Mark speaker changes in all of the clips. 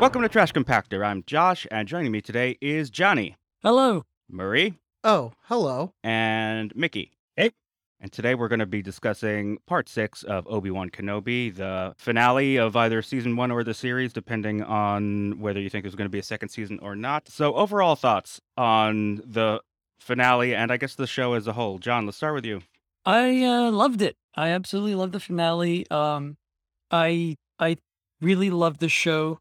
Speaker 1: Welcome to Trash Compactor. I'm Josh, and joining me today is Johnny,
Speaker 2: Hello.
Speaker 1: Murray,
Speaker 3: Oh, hello.
Speaker 1: and Mickey.
Speaker 4: Hey.
Speaker 1: And today we're going to be discussing part six of Obi Wan Kenobi, the finale of either season one or the series, depending on whether you think there's going to be a second season or not. So, overall thoughts on the finale and I guess the show as a whole. Jon, let's start with you.
Speaker 2: I uh, loved it. I absolutely loved the finale. Um, I I really loved the show.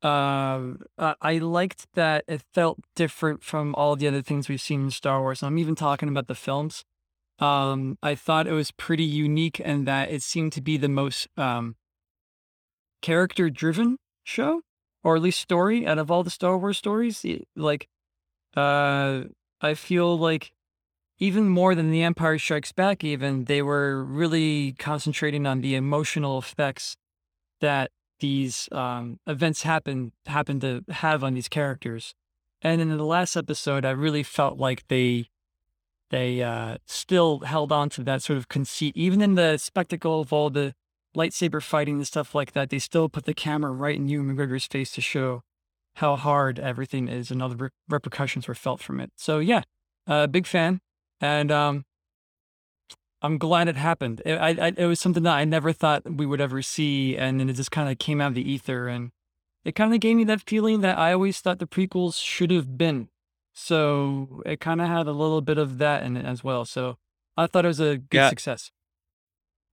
Speaker 2: Um, I, liked that it felt different from all the other things we've seen in Star Wars. I'm even talking about the films. Um, I thought it was pretty unique and that it seemed to be the most um, character-driven show, or at least story, out of all the Star Wars stories. Like, uh, I feel like even more than The Empire Strikes Back, even they were really concentrating on the emotional effects that these um, events happen happen to have on these characters. And in the last episode, I really felt like they they uh, still held on to that sort of conceit, even in the spectacle of all the lightsaber fighting and stuff like that. They still put the camera right in Ewan McGregor's face to show how hard everything is and all the re- repercussions were felt from it. So yeah, uh, big fan and um, I'm glad it happened. It, I, I, it was something that I never thought we would ever see, and then it just kind of came out of the ether, and it kind of gave me that feeling that I always thought the prequels should have been. So it kind of had a little bit of that in it as well. So I thought it was a good
Speaker 1: Yeah.
Speaker 2: success.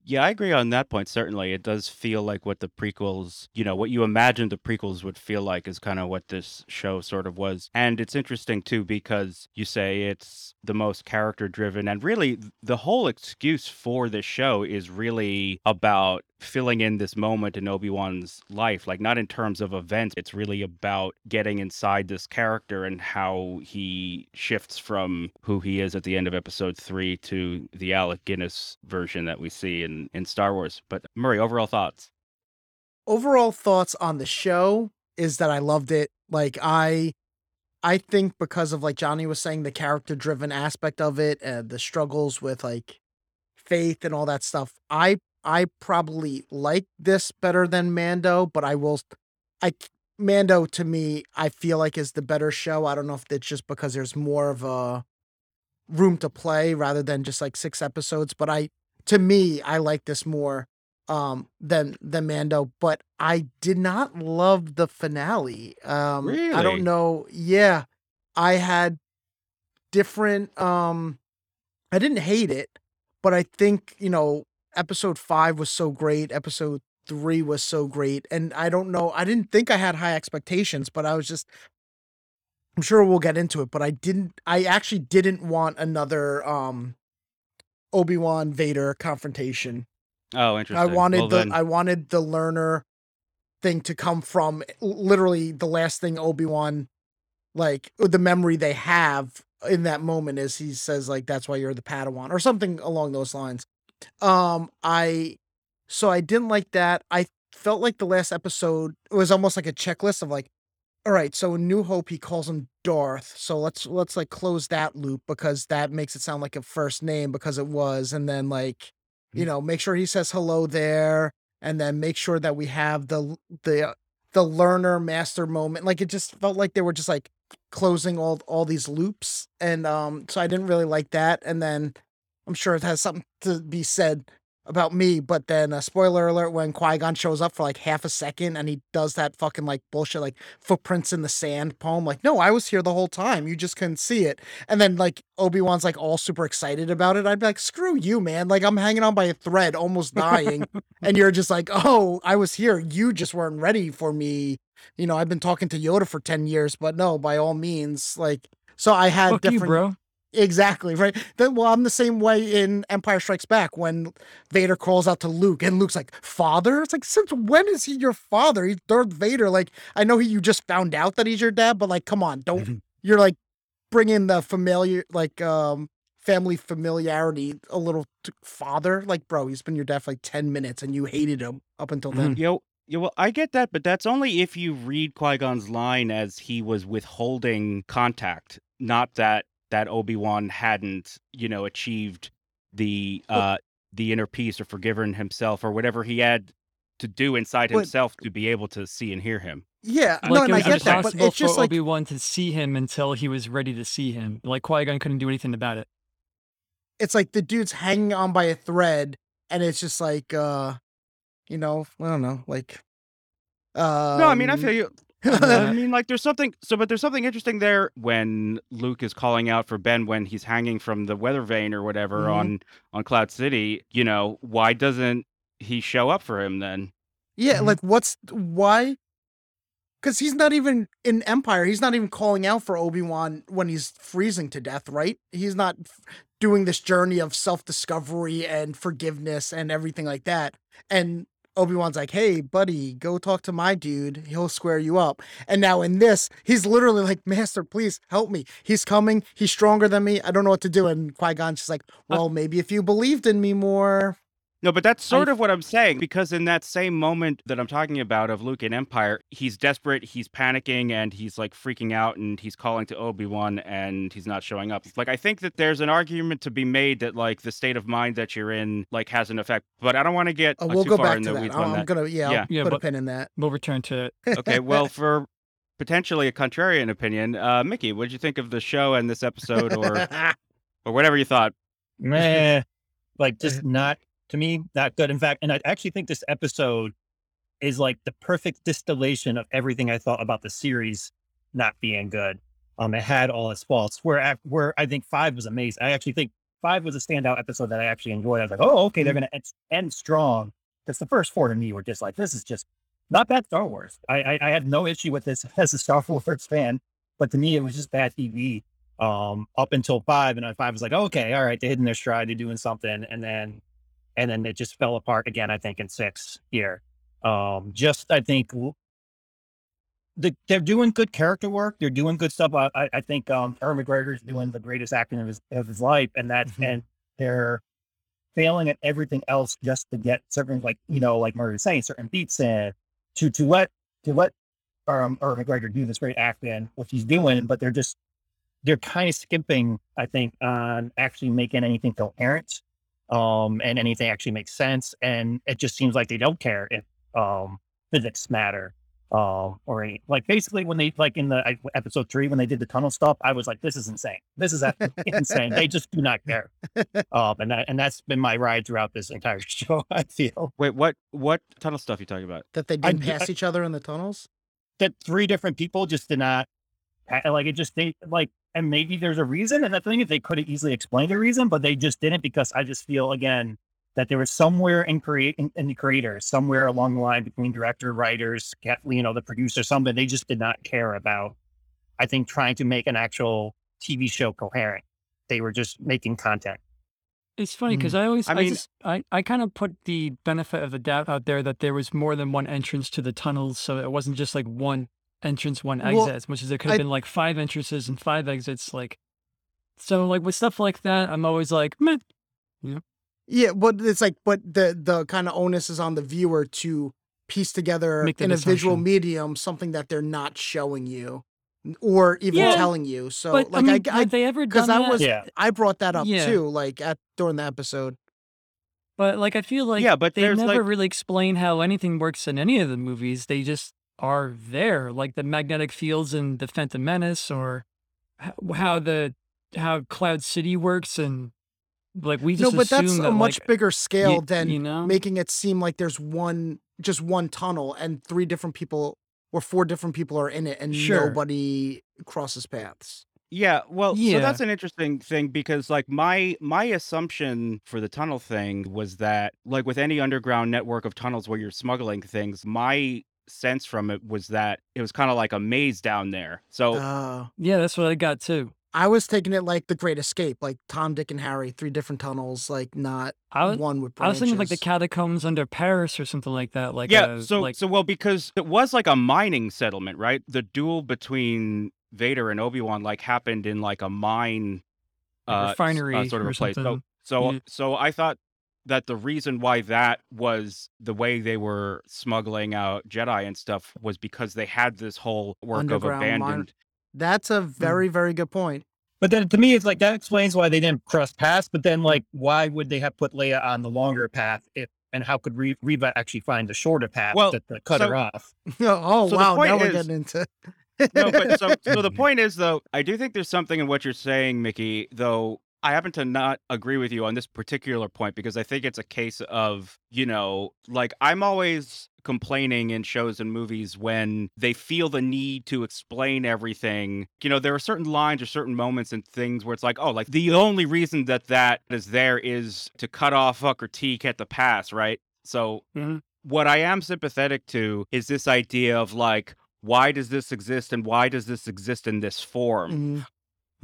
Speaker 1: Yeah, I agree on that point. Certainly, it does feel like what the prequels, you know, what you imagined the prequels would feel like is kind of what this show sort of was. And it's interesting too because you say it's the most character driven, and really the whole excuse for this show is really about filling in this moment in Obi-Wan's life. Like, not in terms of events, it's really about getting inside this character and how he shifts from who he is at the end of episode three to the Alec Guinness version that we see in, in Star Wars. But Murray, overall thoughts?
Speaker 3: Overall thoughts on the show is that I loved it. Like I I think because of like Johnny was saying the character driven aspect of it and the struggles with like faith and all that stuff. I I probably like this better than Mando, but I will I Mando to me I feel like is the better show. I don't know if it's just because there's more of a room to play rather than just like six episodes, but I to me I like this more um than than Mando, but I did not love the finale. Um I don't know. Yeah. I had different um I didn't hate it, but I think, you know, episode 5 was so great, episode 3 was so great, and I don't know, I didn't think I had high expectations, but I was just I'm sure we'll get into it, but I didn't I actually didn't want another um Obi-Wan Vader confrontation.
Speaker 1: Oh, interesting.
Speaker 3: I wanted
Speaker 1: Well,
Speaker 3: the
Speaker 1: then-
Speaker 3: I wanted the learner thing to come from literally the last thing Obi-Wan like the memory they have in that moment is he says like that's why you're the Padawan or something along those lines. Um I so I didn't like that. I felt like the last episode it was almost like a checklist of like all right, so in New Hope he calls him Darth. So let's let's like close that loop because that makes it sound like a first name because it was and then like you
Speaker 1: Mhm.
Speaker 3: know, make sure he says hello there and then make sure that we have the the the learner master moment. Like it just felt like they were just like closing all all these loops and um so I didn't really like that and then I'm sure it has something to be said about me, but then uh, spoiler alert when Qui-Gon shows up for like half a second and he does that fucking like bullshit like footprints in the sand poem like no, I was here the whole time. You just couldn't see it. And then like Obi-Wan's like all super excited about it. I'd be like, "Screw you, man. Like I'm hanging on by a thread, almost dying." and you're just like, "Oh, I was here. You just weren't ready for me." You know, I've been talking to Yoda for 10 years, but no, by all means, like so I had
Speaker 2: Fuck you,
Speaker 3: different
Speaker 2: bro.
Speaker 3: Exactly, right. Then, well, I'm the same way in Empire Strikes Back when Vader calls out to Luke and Luke's like, "Father." It's like, since when is he your father? He's Darth Vader. Like, I know he you just found out that he's your dad, but like, come on, don't. You're like bringing the familiar, like, um, family familiarity a little to father. Like, bro, he's been your dad for like ten minutes and you hated him up until then.
Speaker 1: Yo, yeah, well, I get that, but that's only if you read Qui Gon's line as he was withholding contact, not that that Obi Wan hadn't, you know, achieved the
Speaker 3: Well-
Speaker 1: uh the inner peace or forgiven himself or whatever he had to do inside
Speaker 3: But-
Speaker 1: himself to be able to see and hear him.
Speaker 3: Yeah, no,
Speaker 2: Like
Speaker 3: and
Speaker 2: it
Speaker 3: I
Speaker 2: was
Speaker 3: get that, but it's just
Speaker 2: for
Speaker 3: like
Speaker 2: Obi Wan to see him until he was ready to see him. Like Qui Gon couldn't do anything about it.
Speaker 3: it's like the dude's hanging on by a thread, and it's just like, uh, you know, I don't know, like. Um,
Speaker 1: No, I mean I feel you. I mean, like, there's something. So, but there's something interesting there when Luke is calling out for Ben when he's hanging from the weather vane or whatever
Speaker 3: Mhm.
Speaker 1: on on Cloud City. You know, why doesn't he show up for him then?
Speaker 3: Yeah,
Speaker 2: Mhm.
Speaker 3: like what's why? Because he's not even in Empire. He's not even calling out for Obi Wan when he's freezing to death, right? He's not f- doing this journey of self discovery and forgiveness and everything like that. And Obi Wan's like, "Hey, buddy, go talk to my dude. He'll square you up." And now in this, he's literally like, "Master, please help me. He's coming. He's stronger than me. I don't know what to do." And Qui Gon's just like, "Well, maybe if you believed in me more."
Speaker 1: No, but that's sort
Speaker 2: I-
Speaker 1: of what I'm saying because in that same moment that I'm talking about of Luke in Empire, he's desperate, he's panicking, and he's like freaking out, and he's calling to Obi Wan, and he's not showing up. Like I think that there's an argument to be made that like the state of mind that you're in like has an effect, but I don't want to get
Speaker 3: Uh,
Speaker 1: uh,
Speaker 3: we'll
Speaker 1: too
Speaker 3: go
Speaker 1: far
Speaker 3: back
Speaker 1: in
Speaker 3: to
Speaker 1: the
Speaker 3: that.
Speaker 1: weeds
Speaker 3: I'm,
Speaker 1: on
Speaker 3: I'm
Speaker 1: that.
Speaker 3: gonna, yeah,
Speaker 1: Yeah.
Speaker 3: I'll
Speaker 2: Yeah,
Speaker 3: put a pin in that.
Speaker 2: We'll return to it.
Speaker 1: Okay, well, for potentially a contrarian opinion, uh, Mickey, what did you think of the show and this episode, or or whatever you thought?
Speaker 4: Meh. like just not to me not good. In fact and i actually think this episode is like the perfect distillation of everything i thought about the series not being good. Um it had all its faults. Where ac- where i think five was amazing. I actually think five was a standout episode that i actually enjoyed. I was like oh okay they're gonna end, end strong. Because the first four to me were just like this is just not bad star wars. I, I i had no issue with this as a star wars fan but to me it was just bad tv um up until five and five was like okay all right they're hitting their stride they're doing something and then and then it just fell apart again i think in six here um just i think the, they're doing good character work they're doing good stuff i, I- think um Ewan McGregor's doing the greatest acting of his of his life and that's
Speaker 3: Mhm.
Speaker 4: and they're failing at everything else just to get certain like you know like murray was saying certain beats in to to let to let um Ewan McGregor do this great acting which he's doing but they're just they're kind of skimping, I think, on actually making anything coherent, um, and anything actually makes sense. And it just seems like they don't care if um physics matter, um, or any, like basically when they like in the episode three when they did the tunnel stuff, I was like, this is insane. This is insane. They just do not care. Um, and that and that's been my ride throughout this entire show. I feel
Speaker 1: Wait, what what tunnel stuff you talking about?
Speaker 3: that they
Speaker 4: I
Speaker 3: didn't
Speaker 4: d-
Speaker 3: pass
Speaker 4: I-
Speaker 3: each other in the tunnels.
Speaker 4: that three different people just did not like it just they like and maybe there's a reason and the thing is they could have easily explained a reason but they just didn't because i just feel again that there was somewhere in create in, in the creator somewhere along the line between director writers ca- you know the producer something they just did not care about i think trying to make an actual tv show coherent. They were just making content.
Speaker 2: It's funny mm. because I always,
Speaker 1: I
Speaker 2: I,
Speaker 1: mean-
Speaker 2: just, I, I kind of put the benefit of the doubt out there that there was more than one entrance to the tunnels, so it wasn't just like one entrance, one
Speaker 3: Well,
Speaker 2: exit, as much as it could have
Speaker 3: I-
Speaker 2: been like five entrances and five exits. Like, so like with stuff like that, I'm always like, meh.
Speaker 3: Yeah, Yeah, but it's like, but the the kind of onus is on the viewer to piece together in
Speaker 2: that
Speaker 3: a visual medium something that they're not showing you, or even
Speaker 2: Yeah,
Speaker 3: telling you. So,
Speaker 2: but
Speaker 3: like,
Speaker 2: I mean,
Speaker 3: I, I,
Speaker 2: they ever
Speaker 3: because
Speaker 2: done
Speaker 3: I
Speaker 2: that?
Speaker 3: was,
Speaker 4: Yeah.
Speaker 3: I brought that up
Speaker 2: Yeah.
Speaker 3: too, like at during the episode.
Speaker 2: But like, I feel like
Speaker 1: Yeah, but
Speaker 2: they never
Speaker 1: like-
Speaker 2: really explain how anything works in any of the movies. They just are there, like the magnetic fields in the Phantom Menace, or how the how Cloud City works, and like we just No,
Speaker 3: but that's
Speaker 2: assume
Speaker 3: a
Speaker 2: that,
Speaker 3: much
Speaker 2: like,
Speaker 3: bigger scale
Speaker 2: you,
Speaker 3: than
Speaker 2: you know.
Speaker 3: making it seem like there's one, just one tunnel, and three different people or four different people are in it, and
Speaker 2: Sure.
Speaker 3: nobody crosses paths.
Speaker 1: Yeah, well, so
Speaker 2: Yeah.
Speaker 1: that's an interesting thing because like my my assumption for the tunnel thing was that like with any underground network of tunnels where you're smuggling things, my sense from it was that it was kind of like a maze down there. So
Speaker 3: Uh,
Speaker 2: yeah, that's what I got too.
Speaker 3: I was taking it like the Great Escape, like Tom, Dick, and Harry, three different tunnels, like not
Speaker 2: I was,
Speaker 3: one with branches.
Speaker 2: I was thinking like the catacombs under Paris or something like that. Like
Speaker 1: yeah,
Speaker 2: uh,
Speaker 1: so
Speaker 2: like
Speaker 1: so well because it was like a mining settlement, right? The duel between Vader and Obi-Wan like happened in like a mine uh,
Speaker 2: refinery
Speaker 1: uh, sort of
Speaker 2: or
Speaker 1: a place. So so
Speaker 2: Yeah.
Speaker 1: so I thought that the reason why that was the way they were smuggling out Jedi and stuff was because they had this whole work of
Speaker 3: Underground mine-
Speaker 1: abandoned.
Speaker 3: That's a
Speaker 2: Hmm.
Speaker 3: very, very good point.
Speaker 4: But then to me, it's like that explains why they didn't cross paths. But then, like, why would they have put Leia on the longer path if and how could Re- Reva actually find the shorter path
Speaker 1: Well,
Speaker 4: to, to cut
Speaker 1: so-
Speaker 4: her off?
Speaker 3: oh
Speaker 1: So
Speaker 3: wow,
Speaker 1: point
Speaker 3: now we're getting into
Speaker 1: no, but so, so the point is though, I do think there's something in what you're saying, Mickey, though I happen to not agree with you on this particular point because I think it's a case of, you know, like I'm always complaining in shows and movies when they feel the need to explain everything. You know, there are certain lines or certain moments and things where it's like, oh, like the only reason that that is there is to cut off a critique at the pass, right? So
Speaker 2: Mhm.
Speaker 1: what I am sympathetic to is this idea of like, why does this exist and why does this exist in this form?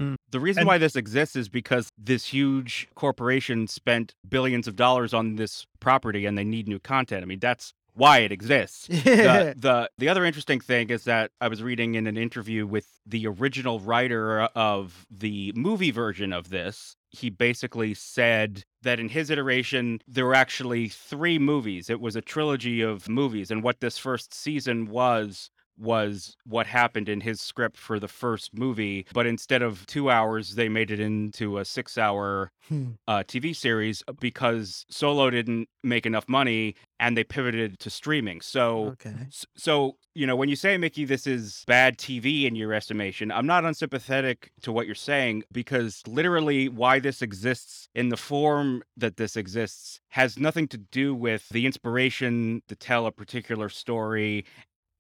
Speaker 3: Mhm.
Speaker 1: The reason
Speaker 4: And-
Speaker 1: why this exists is because this huge corporation spent billions of dollars on this property and they need new content. I mean, that's why it exists. The, the the other interesting thing is that I was reading in an interview with the original writer of the movie version of this. He basically said that in his iteration there were actually three movies. It was a trilogy of movies, and what this first season was was what happened in his script for the first movie, but instead of two hours, they made it into a six hour
Speaker 3: Hmm.
Speaker 1: uh, TV series because Solo didn't make enough money and they pivoted to streaming. So,
Speaker 3: okay.
Speaker 1: so you know, when you say Mickey, this is bad TV in your estimation, I'm not unsympathetic to what you're saying because literally why this exists in the form that this exists has nothing to do with the inspiration to tell a particular story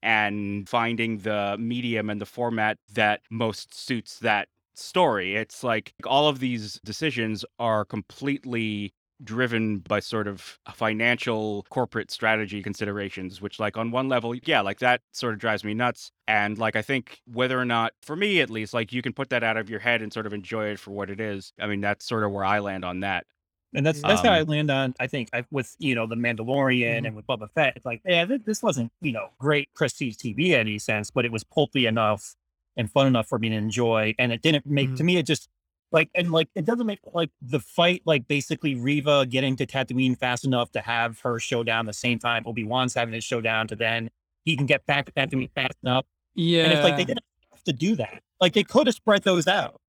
Speaker 1: and finding the medium and the format that most suits that story. It's like all of these decisions are completely driven by sort of financial corporate strategy considerations which like on one level yeah like that sort of drives me nuts. And like i think whether or not for me at least like you can put that out of your head and sort of enjoy it for what it is. I mean that's sort of where i land on that
Speaker 4: And that's that's how I
Speaker 1: Um,
Speaker 4: land on. I think I, with you know the Mandalorian
Speaker 3: Mhm.
Speaker 4: and with Boba Fett, it's like yeah, th- this wasn't you know great prestige TV in any sense, but it was pulpy enough and fun enough for me to enjoy, and it didn't make to me it just like and like it doesn't make like the fight like basically Reva getting to Tatooine fast enough to have her showdown the same time Obi Wan's having his showdown to then he can get back to Tatooine fast enough,
Speaker 2: Yeah.
Speaker 4: and it's like they didn't have to do that. Like they could have spread those out.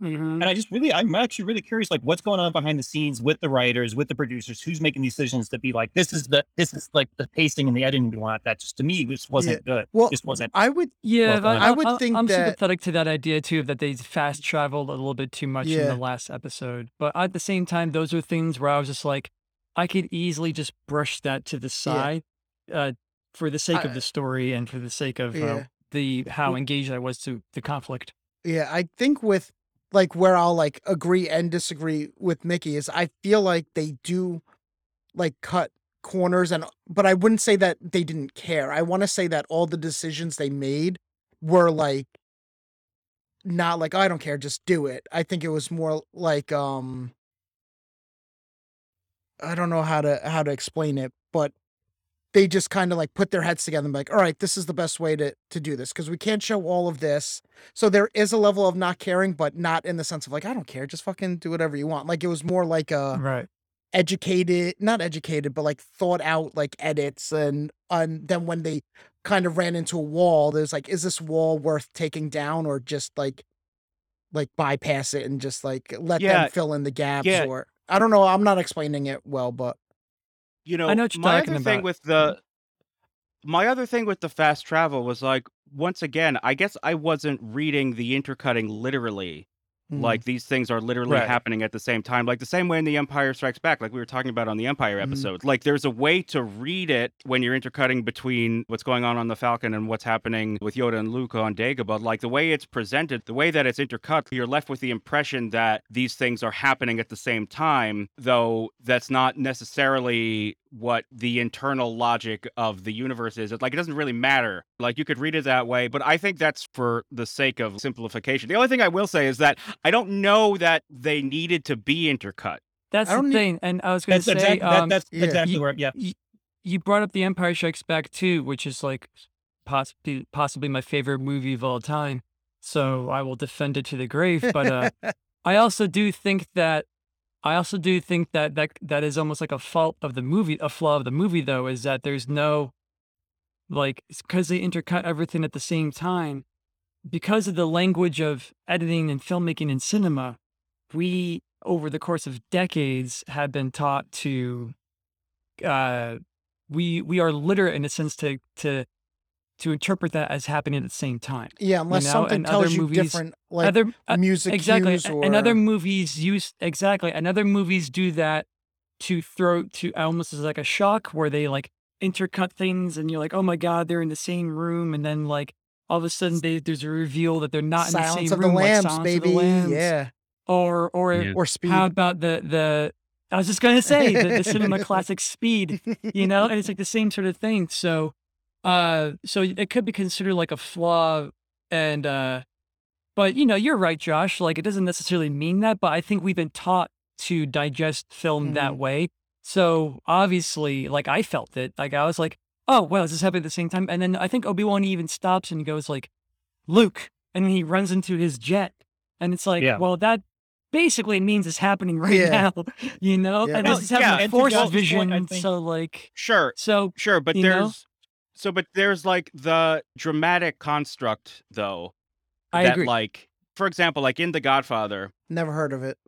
Speaker 2: Mhm.
Speaker 4: And I just really, I'm actually really curious, like what's going on behind the scenes with the writers, with the producers, who's making decisions to be like, this is the, this is like the pacing and the editing we want. That just to me, just wasn't good.
Speaker 3: Well,
Speaker 4: just wasn't.
Speaker 3: I would
Speaker 2: Yeah,
Speaker 4: Well,
Speaker 2: but
Speaker 3: I would
Speaker 2: I-
Speaker 3: think
Speaker 2: I'm
Speaker 3: that-
Speaker 2: sympathetic to that idea too, that they fast traveled a little bit too much in the last episode. But at the same time, those are things where I was just like, I could easily just brush that to the side, uh, for the sake
Speaker 3: I-
Speaker 2: of the story and for the sake of uh, the how engaged I was to the conflict.
Speaker 3: Yeah, I think with like where I'll like agree and disagree with Mickey is I feel like they do like cut corners and but I wouldn't say that they didn't care. I want to say that all the decisions they made were like not like "Oh, I don't care, just do it. I think it was more like um I don't know how to how to explain it, but they just kind of like put their heads together and be like, all right, this is the best way to to do this because we can't show all of this. So there is a level of not caring, but not in the sense of like, I don't care, just fucking do whatever you want. Like it was more like a
Speaker 2: right.
Speaker 3: educated, not educated, but like thought out like edits and and then when they kind of ran into a wall, there's like, is this wall worth taking down or just like like bypass it and just like let
Speaker 1: Yeah,
Speaker 3: them fill in the gaps
Speaker 1: yeah.
Speaker 3: or I don't know. I'm not explaining it well, but
Speaker 1: you know,
Speaker 2: know what you're
Speaker 1: my
Speaker 2: talking
Speaker 1: other thing
Speaker 2: about.
Speaker 1: with mm-hmm. the my other thing with the fast travel was like once again, I guess I wasn't reading the intercutting literally.
Speaker 3: Mm,
Speaker 1: Like these things are literally
Speaker 4: Right.
Speaker 1: happening at the same time, like the same way in The Empire Strikes Back, like we were talking about on the Empire
Speaker 3: Mhm.
Speaker 1: episode. Like there's a way to read it when you're intercutting between what's going on on the Falcon and what's happening with Yoda and Luke on Dagobah. Like the way it's presented, the way that it's intercut, you're left with the impression that these things are happening at the same time, though that's not necessarily what the internal logic of the universe is. It, like it doesn't really matter. Like you could read it that way, but I think that's for the sake of simplification. The only thing I will say is that I don't know that they needed to be intercut.
Speaker 2: That's
Speaker 3: I
Speaker 2: the
Speaker 3: don't need-
Speaker 2: thing. And I was going to say,
Speaker 4: exactly, that,
Speaker 2: um,
Speaker 4: that's
Speaker 3: yeah.
Speaker 4: exactly
Speaker 2: you-
Speaker 4: where, yeah.
Speaker 2: you, you brought up The Empire Strikes Back too, which is like possibly possibly my favorite movie of all time. So I will defend it to the grave. But uh, I also do think that I also do think that that that is almost like a fault of the movie. A flaw of the movie, though, is that there's no like because they intercut everything at the same time. Because of the language of editing and filmmaking in cinema, we over the course of decades have been taught to uh, we we are literate in a sense to to to interpret that as happening at the same time.
Speaker 3: Yeah, unless
Speaker 2: know,
Speaker 3: something
Speaker 2: and
Speaker 3: tells
Speaker 2: other
Speaker 3: you
Speaker 2: movies-
Speaker 3: different, like
Speaker 2: other uh,
Speaker 3: music
Speaker 2: exactly,
Speaker 3: cues or
Speaker 2: and other movies use exactly, and other movies do that to throw to almost as like a shock where they like intercut things, and you're like, oh my god, they're in the same room, and then like all of a sudden they, there's a reveal that they're not
Speaker 3: Silence
Speaker 2: in the same
Speaker 3: of the
Speaker 2: room, like Silence
Speaker 3: baby.
Speaker 2: of the Lambs,
Speaker 3: Yeah,
Speaker 2: or or
Speaker 1: Yeah.
Speaker 3: or Speed.
Speaker 2: how about the the I was just gonna say the, the cinema classic Speed, you know, and it's like the same sort of thing. So, uh, so it could be considered like a flaw, and uh, but you know, you're right, Josh. Like it doesn't necessarily mean that, but I think we've been taught to digest film that
Speaker 3: Mhm.
Speaker 2: way. So obviously, like I felt it. Like I was like, oh well, is this happening at the same time? And then I think Obi Wan even stops and goes like, Luke, and then he runs into his jet, and it's like,
Speaker 4: Yeah.
Speaker 2: well, that basically means it's happening right
Speaker 3: Yeah.
Speaker 2: now, you know.
Speaker 3: Yeah.
Speaker 2: And
Speaker 1: Well,
Speaker 2: this is having
Speaker 1: yeah,
Speaker 2: a
Speaker 4: and to
Speaker 2: force
Speaker 4: Josh's point,
Speaker 2: vision,
Speaker 4: think-
Speaker 2: so like,
Speaker 1: Sure,
Speaker 2: so
Speaker 1: sure, but
Speaker 2: You know?
Speaker 1: there's so but there's like the dramatic construct though
Speaker 2: I
Speaker 1: that
Speaker 2: agree.
Speaker 1: like for example, like in The Godfather,
Speaker 3: Never heard of it.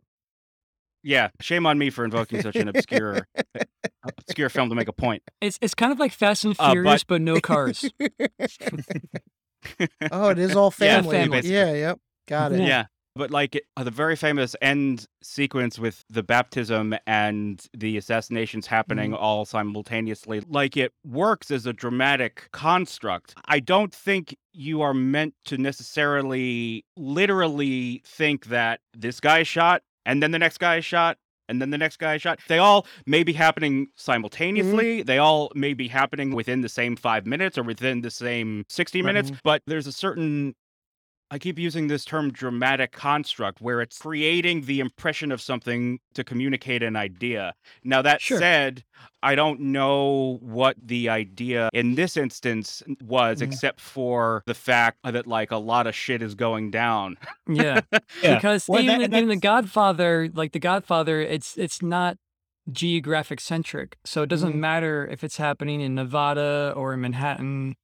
Speaker 1: yeah, shame on me for invoking such an obscure obscure film to make a point.
Speaker 2: It's it's kind of like Fast and
Speaker 1: Uh, but-
Speaker 2: Furious, but no cars.
Speaker 3: oh, it is all
Speaker 1: Yeah,
Speaker 3: family.
Speaker 2: family.
Speaker 3: Yeah, yep. Got it.
Speaker 1: Yeah. But like the very famous end sequence with the baptism and the assassinations happening mm. all simultaneously, like it works as a dramatic construct. I don't think you are meant to necessarily literally think that this guy is shot and then the next guy is shot and then the next guy is shot. They all may be happening mm-hmm. simultaneously. They all may be happening within the same five minutes or within the same 60 minutes, mm-hmm. but there's a certain I keep using this term dramatic construct where it's creating the impression of something to communicate an idea. Now, that
Speaker 2: Sure.
Speaker 1: said, I don't know what the idea in this instance was,
Speaker 3: Mhm.
Speaker 1: except for the fact that, like, a lot of shit is going down.
Speaker 2: yeah.
Speaker 4: Yeah.
Speaker 2: because
Speaker 4: Well,
Speaker 2: even,
Speaker 4: that-
Speaker 2: in- in the Godfather, like the Godfather, it's it's not geographic centric, so it doesn't
Speaker 3: Mhm.
Speaker 2: matter if it's happening in Nevada or in Manhattan.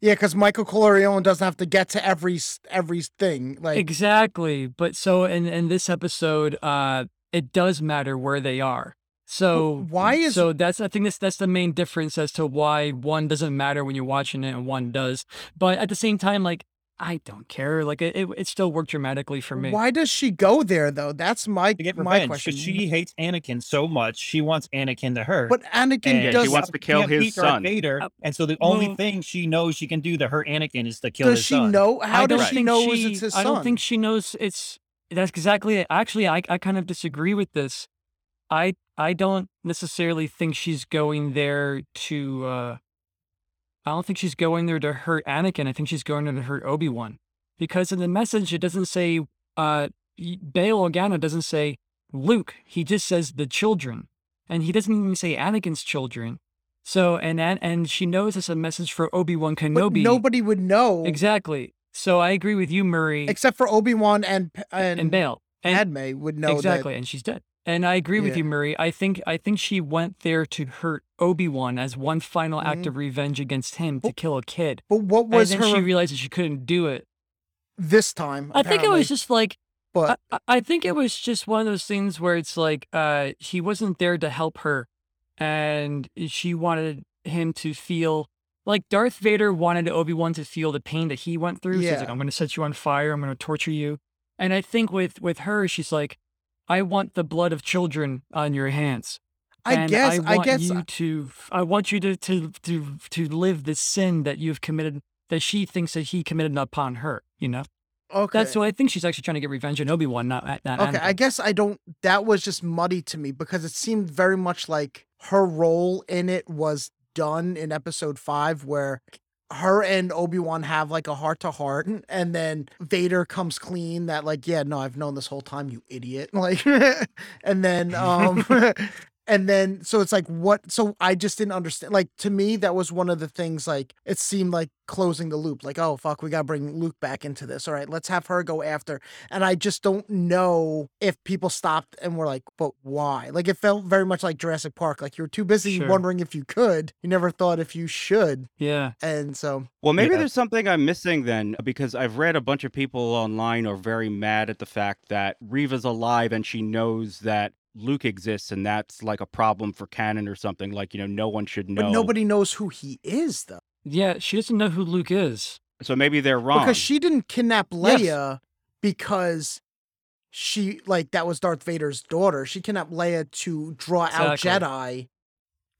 Speaker 3: Yeah, because Michael Corleone doesn't have to get to every every thing. Like,
Speaker 2: exactly, but so in in this episode, uh, it does matter where they are. So
Speaker 3: why is-
Speaker 2: so that's I think that's that's the main difference as to why one doesn't matter when you're watching it and one does. But at the same time, like I don't care. Like it it, it still worked dramatically for me.
Speaker 3: why does she go there though? That's my
Speaker 4: To get
Speaker 3: my
Speaker 4: revenge
Speaker 3: question.
Speaker 4: because she hates Anakin so much, she wants Anakin to hurt.
Speaker 3: but Anakin
Speaker 4: and
Speaker 3: does.
Speaker 1: she wants to kill
Speaker 4: can't
Speaker 1: his
Speaker 4: Darth
Speaker 1: son.
Speaker 4: Vader,
Speaker 2: Uh,
Speaker 4: and so the only
Speaker 2: well-
Speaker 4: thing she knows she can do to hurt Anakin is to kill
Speaker 3: does
Speaker 4: his
Speaker 3: she
Speaker 4: son.
Speaker 3: know? How
Speaker 2: I
Speaker 3: does
Speaker 2: don't
Speaker 3: she
Speaker 2: think
Speaker 3: know
Speaker 2: she,
Speaker 3: it's his
Speaker 2: I
Speaker 3: son?
Speaker 2: don't think she knows it's that's exactly it. Actually, I I kind of disagree with this. I I don't necessarily think she's going there to uh I don't think she's going there to hurt Anakin. I think she's going there to hurt Obi-Wan. Because in the message it doesn't say uh Bail Organa doesn't say Luke. He just says the children. And he doesn't even say Anakin's children. So and and, she knows it's a message for Obi-Wan
Speaker 3: But
Speaker 2: Kenobi.
Speaker 3: nobody would know
Speaker 2: Exactly. So I agree with you, Murray,
Speaker 3: except for Obi Wan and and,
Speaker 2: and Bail. And
Speaker 3: Padme would know
Speaker 2: exactly, and she's dead. And I agree with
Speaker 3: Yeah.
Speaker 2: you, Murray. I think I think she went there to hurt Obi Wan as one final act
Speaker 3: Mhm.
Speaker 2: of revenge against him to kill a kid.
Speaker 3: But what was
Speaker 2: and then
Speaker 3: her
Speaker 2: she realized that she couldn't do it.
Speaker 3: this time?
Speaker 2: I think it
Speaker 3: apparently.
Speaker 2: was just like
Speaker 3: But
Speaker 2: I, I- I think it was just one of those things where it's like uh he wasn't there to help her and she wanted him to feel like Darth Vader wanted Obi-Wan to feel the pain that he went through. So he's like,
Speaker 3: Yeah.
Speaker 2: I'm gonna set you on fire, I'm gonna torture you. And I think with with her, she's like, I want the blood of children on your hands.
Speaker 3: I
Speaker 2: and
Speaker 3: guess
Speaker 2: I
Speaker 3: I,
Speaker 2: want
Speaker 3: guess
Speaker 2: you to I want you to to to to live the sin that you've committed that she thinks that he committed upon her, you know?
Speaker 3: okay.
Speaker 2: That's so I think she's actually trying to get revenge on Obi-Wan, not not
Speaker 3: Okay, I guess I don't. That was just muddy to me because it seemed very much like her role in it was done in episode five, where her and Obi Wan have like a heart to heart, and then Vader comes clean that like, yeah, no, I've known this whole time, you idiot. Like, and then um. And then, so it's like, what? So I just didn't understand. Like, to me, that was one of the things, like, it seemed like closing the loop. Like, oh, fuck, we got to bring Luke back into this. All right, let's have her go after and I just don't know if people stopped and were like, but why? Like it felt very much like Jurassic Park. Like you were too busy
Speaker 2: Sure.
Speaker 3: wondering if you could. You never thought if you should.
Speaker 2: Yeah.
Speaker 3: And so
Speaker 1: Well, maybe
Speaker 4: Yeah.
Speaker 1: there's something I'm missing then, because I've read a bunch of people online are very mad at the fact that Reva's alive and she knows that Luke exists and that's like a problem for canon or something. Like, you know, no one should know.
Speaker 3: But nobody knows who he is though.
Speaker 2: Yeah, she doesn't know who Luke is.
Speaker 1: So maybe they're wrong.
Speaker 3: Because she didn't kidnap
Speaker 2: Yes.
Speaker 3: Leia because she like that was Darth Vader's daughter. She kidnapped Leia to draw out Jedi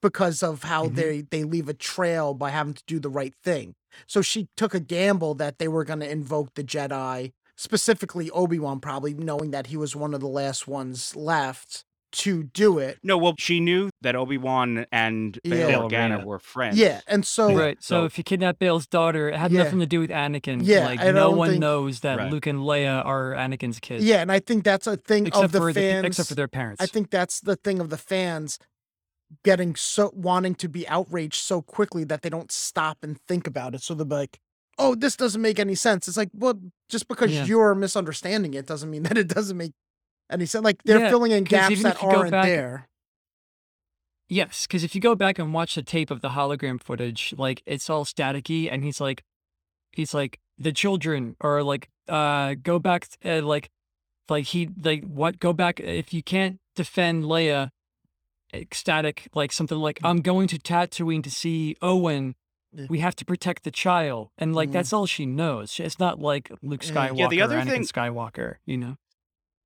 Speaker 3: because of how
Speaker 2: Mhm.
Speaker 3: they they leave a trail by having to do the right thing. So she took a gamble that they were going to invoke the Jedi, specifically Obi-Wan probably knowing that he was one of the last ones left to do it.
Speaker 1: no, well, she knew that Obi Wan and
Speaker 3: Yeah.
Speaker 1: Bail
Speaker 4: Bail
Speaker 1: Organa
Speaker 4: Organa.
Speaker 1: were friends.
Speaker 3: Yeah, and so
Speaker 2: right. So,
Speaker 1: so-
Speaker 2: if you kidnap Bail's daughter, it had
Speaker 3: Yeah.
Speaker 2: nothing to do with Anakin.
Speaker 3: Yeah,
Speaker 2: like
Speaker 3: I
Speaker 2: no one
Speaker 3: think-
Speaker 2: knows that
Speaker 1: Right.
Speaker 2: Luke and Leia are Anakin's kids.
Speaker 3: yeah, and I think that's a thing
Speaker 2: except
Speaker 3: of the
Speaker 2: for
Speaker 3: fans
Speaker 2: the, except for their parents.
Speaker 3: I think that's the thing of the fans getting so wanting to be outraged so quickly that they don't stop and think about it. So they're like, "Oh, this doesn't make any sense." It's like, well, just because
Speaker 2: Yeah.
Speaker 3: you're misunderstanding it doesn't mean that it doesn't make any sense. Like they're
Speaker 2: Yeah,
Speaker 3: filling in gaps that
Speaker 2: if you go
Speaker 3: aren't
Speaker 2: back-
Speaker 3: there.
Speaker 2: Yes, because if you go back and watch the tape of the hologram footage, like it's all staticky, and he's like, he's like the children, or like, uh, go back, uh, like, like he, like what? Go back if you can't defend Leia. Ecstatic, like something like I'm going to Tatooine to see Owen.
Speaker 3: Yeah.
Speaker 2: We have to protect the child, and like
Speaker 3: Mhm.
Speaker 2: that's all she knows. It's not like Luke Skywalker
Speaker 1: Yeah, the other
Speaker 2: Anakin
Speaker 1: thing-
Speaker 2: Skywalker, you know.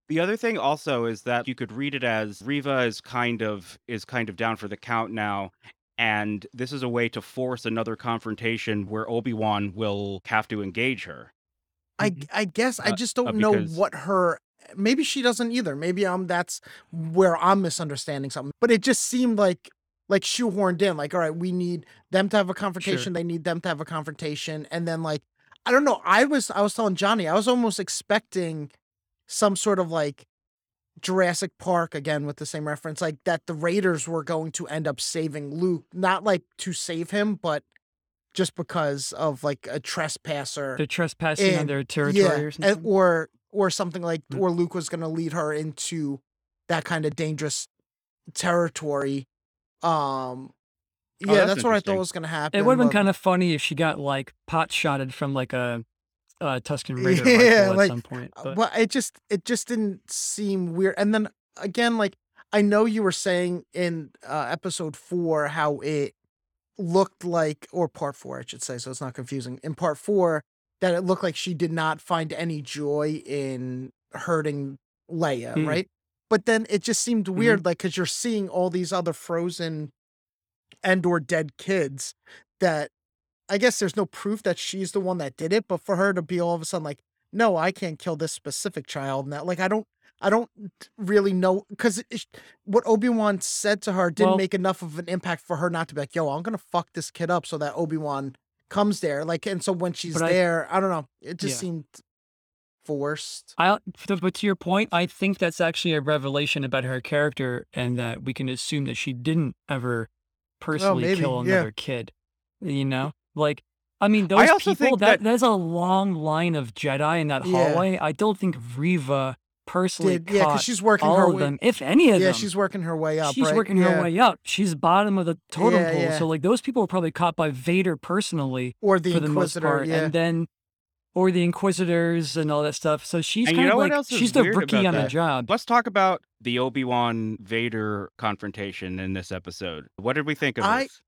Speaker 1: The other thing also is that you could read it as Reva is kind of is kind of down for the count now. And this is a way to force another confrontation where Obi-Wan will have to engage her.
Speaker 3: I I guess I
Speaker 1: Uh,
Speaker 3: just don't
Speaker 1: uh,
Speaker 3: know
Speaker 1: because-
Speaker 3: what her. Maybe she doesn't either. Maybe um that's where I'm misunderstanding something. But it just seemed like like shoehorned in. Like, all right, we need them to have a confrontation. They need them to have a confrontation, and then like I don't know. I was I was telling Johnny I was almost expecting some sort of like Jurassic Park again with the same reference, like that the Raiders were going to end up saving Luke, not like to save him, but just because of like a trespasser
Speaker 2: They're trespassing on their territory or something.
Speaker 3: or or something like
Speaker 2: hmm.
Speaker 3: or Luke was going to lead her into that kind of dangerous territory. Um
Speaker 1: Oh,
Speaker 3: yeah,
Speaker 1: that's
Speaker 3: that's, what I thought was going to happen.
Speaker 2: It would have been
Speaker 3: but-
Speaker 2: kind of funny if she got like pot shotted from like a, uh Tusken Raider
Speaker 3: Yeah,
Speaker 2: rifle at
Speaker 3: like,
Speaker 2: some point.
Speaker 3: uh,
Speaker 2: But
Speaker 3: but it just it just didn't seem weird. And then again like I know you were saying in uh, episode 4 how it looked like or part 4 I should say so it's not confusing. In part 4 that it looked like she did not find any joy in hurting Leia,
Speaker 2: Mm.
Speaker 3: right? But then it just seemed
Speaker 2: Mm-hmm.
Speaker 3: weird like cuz you're seeing all these other frozen and or dead kids that I guess there's no proof that she's the one that did it, but for her to be all of a sudden like, no, I can't kill this specific child. And that, like, I don't, I don't really know because what Obi Wan said to her didn't
Speaker 2: Well-
Speaker 3: make enough of an impact for her not to be like, yo, I'm gonna fuck this kid up so that Obi Wan comes there. Like, and so when she's
Speaker 2: But I-
Speaker 3: there, I, don't know, it just
Speaker 2: Yeah.
Speaker 3: seemed forced.
Speaker 2: I, but to your point, I think that's actually a revelation about her character, and that we can assume that she didn't ever oh, personally
Speaker 3: maybe,
Speaker 2: kill
Speaker 3: yeah.
Speaker 2: another kid. You know, like I mean, those
Speaker 1: I
Speaker 2: people. That,
Speaker 1: that-
Speaker 2: there's a long line of Jedi in that
Speaker 3: Yeah.
Speaker 2: hallway. I don't think Reva personally
Speaker 3: Did yeah, because she's working
Speaker 2: all
Speaker 3: her
Speaker 2: of
Speaker 3: way.
Speaker 2: them, if any of
Speaker 3: Yeah,
Speaker 2: them.
Speaker 3: she's working her way up.
Speaker 2: She's
Speaker 3: right?
Speaker 2: working
Speaker 3: Yeah.
Speaker 2: her way up. She's bottom of the totem
Speaker 3: Yeah,
Speaker 2: pole.
Speaker 3: yeah.
Speaker 2: So like those people were probably caught by Vader personally
Speaker 3: or the
Speaker 2: for the most part,
Speaker 3: yeah,
Speaker 2: and then or the Inquisitors and all that stuff. So she's
Speaker 1: And
Speaker 2: kind
Speaker 1: you know
Speaker 2: of like she's the rookie
Speaker 1: about
Speaker 2: on the job.
Speaker 1: Let's talk about the Obi-Wan Vader confrontation in this episode. What did we think of
Speaker 3: I-
Speaker 1: this?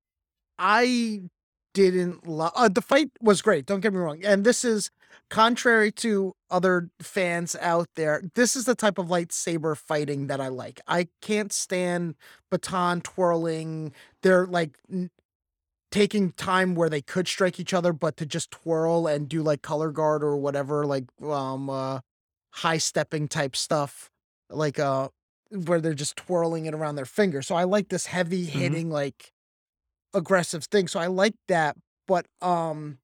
Speaker 3: I didn't love uh, the fight was great. Don't get me wrong. And this is contrary to other fans out there. This is the type of lightsaber fighting that I like. I can't stand baton twirling. They're like n- taking time where they could strike each other, but to just twirl and do like color guard or whatever, like um uh high stepping type stuff, like uh where they're just twirling it around their finger. So I like this heavy hitting like aggressive thing. So I like that, but um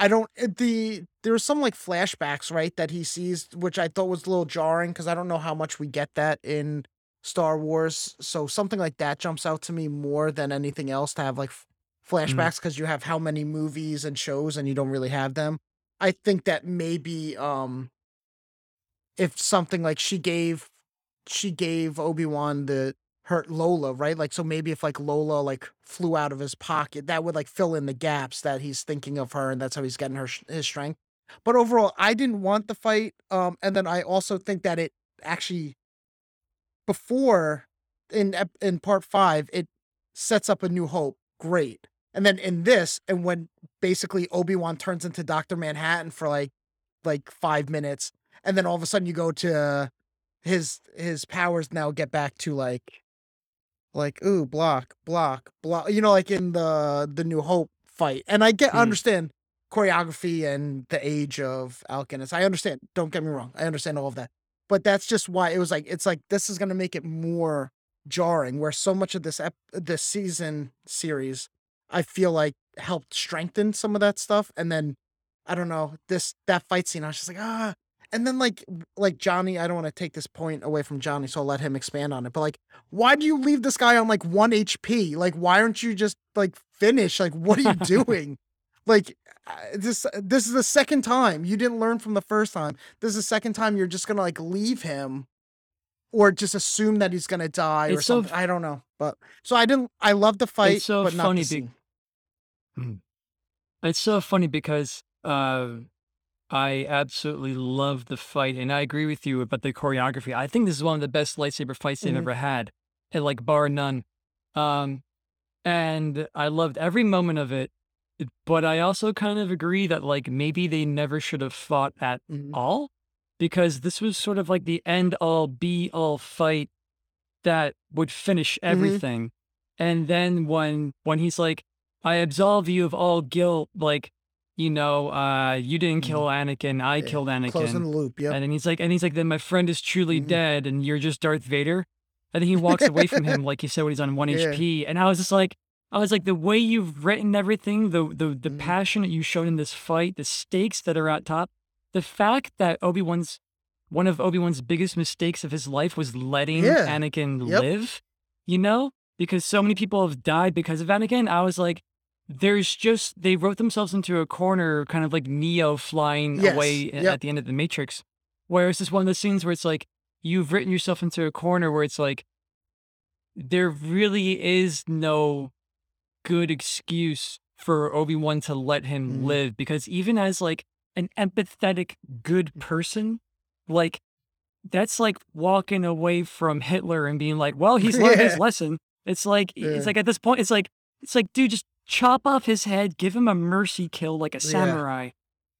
Speaker 3: I don't uh, the there was some like flashbacks, right, that he sees, which I thought was a little jarring because I don't know how much we get that in Star Wars. So something like that jumps out to me more than anything else to have like f- flashbacks because you have how many movies and shows and you don't really have them. I think that maybe um if something like she gave she gave Obi-Wan the hurt Lola, right? Like so maybe if like Lola like flew out of his pocket, that would like fill in the gaps that he's thinking of her and that's how he's getting her his strength. But overall, I didn't want the fight um and then I also think that it actually before in in part five, it sets up a new hope. Great. And then in this, and when basically Obi Wan turns into Doctor Manhattan for like like five minutes, and then all of a sudden you go to his his powers now get back to like like ooh block block block you know like in the the New Hope fight. And I get
Speaker 2: Hmm.
Speaker 3: understand choreography and the age of Alec Guinness. I understand. Don't get me wrong. I understand all of that. But that's just why it was like it's like this is gonna make it more jarring. Where so much of this ep- this season series, I feel like helped strengthen some of that stuff. And then I don't know this that fight scene. I was just like ah. And then like like Johnny, I don't want to take this point away from Johnny, so I'll let him expand on it. But like, why do you leave this guy on like one HP? Like, why aren't you just like finish? Like, what are you doing? like uh, this this is the second time you didn't learn from the first time. This is the second time you're just gonna like leave him or just assume that he's gonna die or
Speaker 2: It's so
Speaker 3: something. I don't know. But so I didn't I love the fight,
Speaker 2: so
Speaker 3: but not
Speaker 2: funny
Speaker 3: the
Speaker 2: be-
Speaker 3: scene.
Speaker 2: It's so funny because uh, I absolutely love the fight, and I agree with you about the choreography. I think this is one of the best lightsaber fights they've
Speaker 3: Mhm.
Speaker 2: ever had, and like bar none. Um, and I loved every moment of it. But I also kind of agree that like maybe they never should have fought at
Speaker 3: Mhm.
Speaker 2: all, because this was sort of like the end all be all fight that would finish
Speaker 3: Mm-hmm.
Speaker 2: everything. And then when when he's like, I absolve you of all guilt, like, you know, uh, you didn't
Speaker 3: Mhm.
Speaker 2: kill Anakin, I
Speaker 3: Yeah,
Speaker 2: killed
Speaker 3: Closing
Speaker 2: Anakin.
Speaker 3: the loop. Yep.
Speaker 2: And then he's like, and he's like, then my friend is truly
Speaker 3: Mhm.
Speaker 2: dead, and you're just Darth Vader. And then he walks away from him, like he said, when he's on one
Speaker 3: Yeah.
Speaker 2: HP. And I was just like, I was like, the way you've written everything, the the the
Speaker 3: Mhm.
Speaker 2: passion that you showed in this fight, the stakes that are at top, the fact that Obi Wan's one of Obi Wan's biggest mistakes of his life was letting
Speaker 3: Yeah.
Speaker 2: Anakin
Speaker 3: Yep.
Speaker 2: live. You know, because so many people have died because of Anakin. I was like, there's just they wrote themselves into a corner, kind of like Neo flying
Speaker 3: Yes,
Speaker 2: away
Speaker 3: yep.
Speaker 2: at the end of the Matrix. Where it's just one of those scenes where it's like you've written yourself into a corner where it's like there really is no good excuse for Obi Wan to let him
Speaker 3: Mhm.
Speaker 2: live because even as like an empathetic good
Speaker 3: Mm.
Speaker 2: person, like that's like walking away from Hitler and being like, well, he's learned his lesson. It's like
Speaker 3: Yeah.
Speaker 2: it's like at this point, it's like it's like, dude, just chop off his head, give him a mercy kill like a
Speaker 3: Yeah.
Speaker 2: samurai,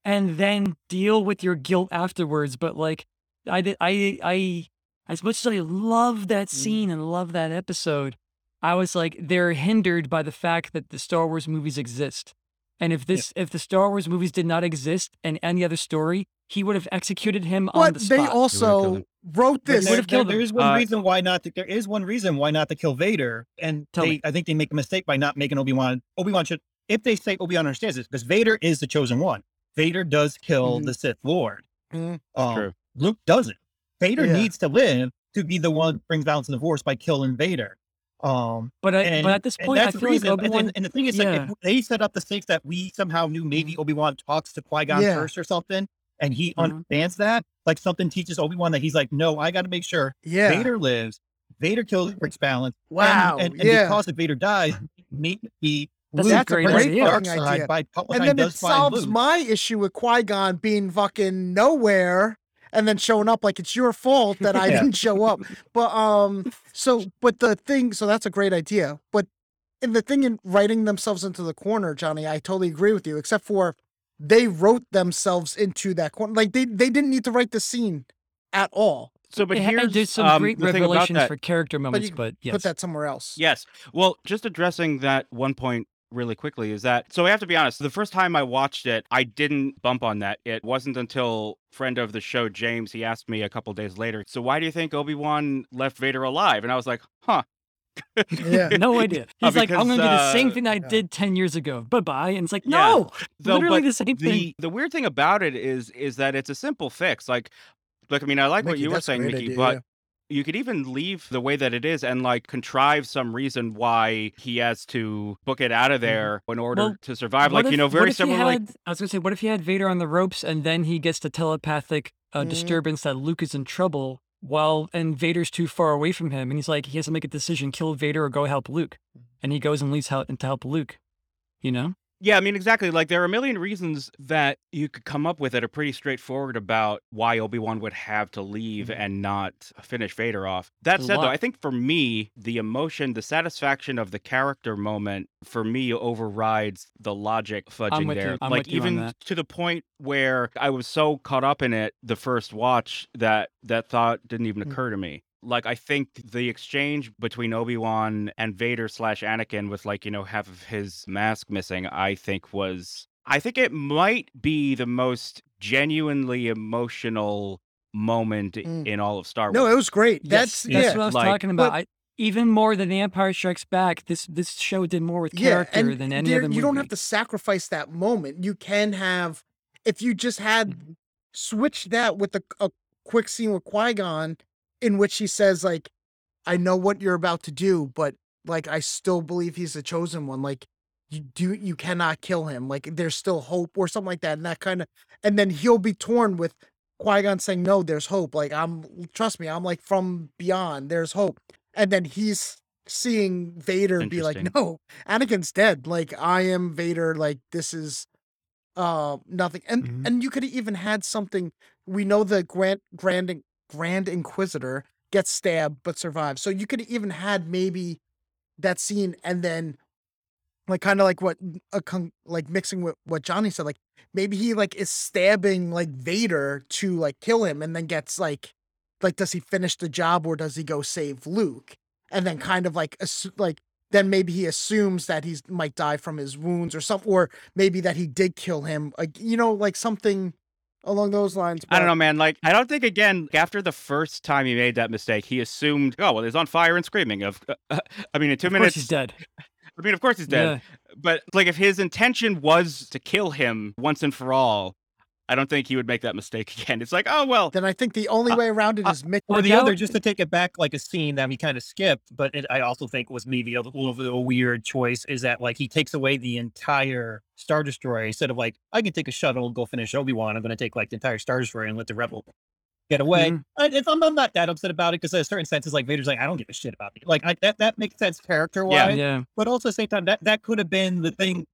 Speaker 2: and then deal with your guilt afterwards. But like, I I, I, as much as I love that
Speaker 3: Mm.
Speaker 2: scene and love that episode, I was like, they're hindered by the fact that the Star Wars movies exist. And if this, if the Star Wars movies did not exist and any other story, he would have executed him on the
Speaker 3: they
Speaker 2: spot.
Speaker 1: killed
Speaker 3: also wrote this.
Speaker 4: there,
Speaker 2: would've killed
Speaker 4: there
Speaker 2: him.
Speaker 4: is one
Speaker 1: Uh,
Speaker 4: reason why not. To, there is one reason why not to kill Vader, and
Speaker 2: Tell
Speaker 4: they,
Speaker 2: me.
Speaker 4: I think they make a mistake by not making Obi Wan. Obi Wan should, if they say Obi Wan understands this, because Vader is the chosen one. Vader does kill
Speaker 3: Mhm.
Speaker 4: the Sith Lord.
Speaker 3: Mhm.
Speaker 4: Um,
Speaker 1: True.
Speaker 4: Luke doesn't. Vader
Speaker 3: Yeah.
Speaker 4: needs to live to be the one that brings balance in the Force by killing Vader. Um,
Speaker 2: But I,
Speaker 4: and,
Speaker 2: but at this
Speaker 4: and
Speaker 2: point, I
Speaker 4: that's
Speaker 2: feel like. Obi-Wan,
Speaker 4: and, and the thing is, like,
Speaker 2: yeah.
Speaker 4: if they set up the stakes that we somehow knew maybe Obi Wan talks to Qui Gon
Speaker 3: Yeah.
Speaker 4: first or something, and he
Speaker 2: Mhm.
Speaker 4: understands that, like something teaches Obi Wan that he's like, no, I got to make sure
Speaker 3: Yeah.
Speaker 4: Vader lives. Vader kills breaks balance.
Speaker 3: Wow.
Speaker 4: And, and,
Speaker 3: yeah.
Speaker 4: because if Vader dies, maybe
Speaker 2: That's
Speaker 3: a
Speaker 4: Luke
Speaker 2: great
Speaker 4: brings
Speaker 2: idea.
Speaker 4: dark side
Speaker 3: idea.
Speaker 4: by
Speaker 3: and then it solves my issue with Qui Gon being fucking nowhere and then showing up like it's your fault that I
Speaker 4: Yeah.
Speaker 3: didn't show up. But um, so but the thing, so that's a great idea. But and the thing in writing themselves into the corner, Johnny, I totally agree with you. Except for they wrote themselves into that corner. Like they they didn't need to write the scene at all.
Speaker 1: So, but
Speaker 2: It ha-
Speaker 1: here's
Speaker 2: there's some
Speaker 1: um,
Speaker 2: great
Speaker 1: the
Speaker 2: revelations for character moments,
Speaker 3: you
Speaker 2: but, yes.
Speaker 3: Put that somewhere else.
Speaker 1: Yes. Well, just addressing that one point really quickly is that so I have to be honest, the first time I watched it, I didn't bump on that. It wasn't until friend of the show James he asked me a couple days later, "So why do you think Obi-Wan left Vader alive?" And I was like, "Huh."
Speaker 3: Yeah.
Speaker 2: no idea.
Speaker 1: Uh,
Speaker 2: He's like, I'm gonna do the same
Speaker 1: uh,
Speaker 2: thing I
Speaker 3: yeah.
Speaker 2: did ten years ago. Bye bye. And it's like,
Speaker 1: Yeah.
Speaker 2: no,
Speaker 1: Though,
Speaker 2: literally the same thing.
Speaker 1: the the weird thing about it is is that it's a simple fix. Like look, I mean, I like what you were saying, Mickey,
Speaker 3: idea,
Speaker 1: but
Speaker 3: yeah.
Speaker 1: You could even leave the way that it is and like contrive some reason why he has to book it out of there in order
Speaker 2: Mm-hmm. Well,
Speaker 1: to survive. Like, you know, very
Speaker 2: if
Speaker 1: similar like
Speaker 2: I was gonna say, what if he had Vader on the ropes and then he gets the telepathic uh,
Speaker 3: Mhm.
Speaker 2: disturbance that Luke is in trouble while and Vader's too far away from him and he's like he has to make a decision: kill Vader or go help Luke.
Speaker 3: Mm-hmm.
Speaker 2: And he goes and leaves help to help Luke. You know?
Speaker 1: Yeah, I mean, exactly. Like, there are a million reasons that you could come up with that are pretty straightforward about why Obi Wan would have to leave
Speaker 3: Mhm.
Speaker 1: and not finish Vader off. That said, though. I think for me, the emotion, the satisfaction of the character moment, for me, overrides the logic fudging there. Like,
Speaker 2: with you on
Speaker 1: even to the point where I was so caught up in it the first watch that that thought didn't even
Speaker 3: Mm.
Speaker 1: occur to me. Like, I think the exchange between Obi Wan and Vader slash Anakin with, like, you know, half of his mask missing, I think was. I think it might be the most genuinely emotional moment
Speaker 3: Mm.
Speaker 1: in all of Star Wars.
Speaker 3: No, it was great.
Speaker 2: Yes,
Speaker 3: That's
Speaker 2: that's
Speaker 3: yeah.
Speaker 2: what I was
Speaker 1: like-
Speaker 2: talking about.
Speaker 3: but-
Speaker 2: I, even more than The Empire Strikes Back, this this show did more with
Speaker 3: yeah,
Speaker 2: character
Speaker 3: and
Speaker 2: than any
Speaker 3: there-
Speaker 2: other movie.
Speaker 3: you don't have to sacrifice that moment. You can have if you just had
Speaker 2: Mm-hmm.
Speaker 3: switched that with a, a quick scene with Qui Gon, in which he says like, "I know what you're about to do, but like I still believe he's the chosen one. Like you do, you cannot kill him. Like there's still hope, or something like that." And that kind of, and then he'll be torn with Qui Gon saying, "No, there's hope. Like I'm, trust me, I'm like from beyond. There's hope." And then he's seeing Vader be like. "No, Anakin's dead. Like I am Vader. Like this is uh nothing." And
Speaker 2: Mhm.
Speaker 3: and you could have even had something. We know the Grant Grand In- Grand Inquisitor gets stabbed but survives. So you could even had maybe that scene and then like kind of like what a con- like mixing with what Johnny said like maybe he like is stabbing like Vader to like kill him and then gets like like does he finish the job or does he go save Luke and then kind of like assu- like then maybe he assumes that he's might die from his wounds or something or maybe that he did kill him like you know like something along those lines
Speaker 1: I don't know, man. Like, I don't think again after the first time he made that mistake, he assumed, oh well, he's on fire and screaming. Of, uh, uh, I mean, in two
Speaker 2: of course
Speaker 1: minutes,
Speaker 2: he's dead.
Speaker 1: I mean, of course he's dead.
Speaker 2: Yeah.
Speaker 1: But like, if his intention was to kill him once and for all, I don't think he would make that mistake again. It's like, oh well,
Speaker 3: then I think the only
Speaker 4: Uh,
Speaker 3: way around it is
Speaker 4: uh,
Speaker 3: is Mick
Speaker 4: Or the other, just to take it back, like a scene that we kind of skipped, but it, I also think was maybe a little bit of a weird choice is that like he takes away the entire Star Destroyer instead of like I can take a shuttle and go finish Obi Wan. I'm going to take like the entire Star Destroyer and let the Rebel get away.
Speaker 2: Mhm.
Speaker 4: I, it's- I'm, I'm not that upset about it because in a certain sense, it's like Vader's like I don't give a shit about you. Like I, that that makes sense character wise,
Speaker 2: Yeah.
Speaker 4: but also at the same time that that could have been the thing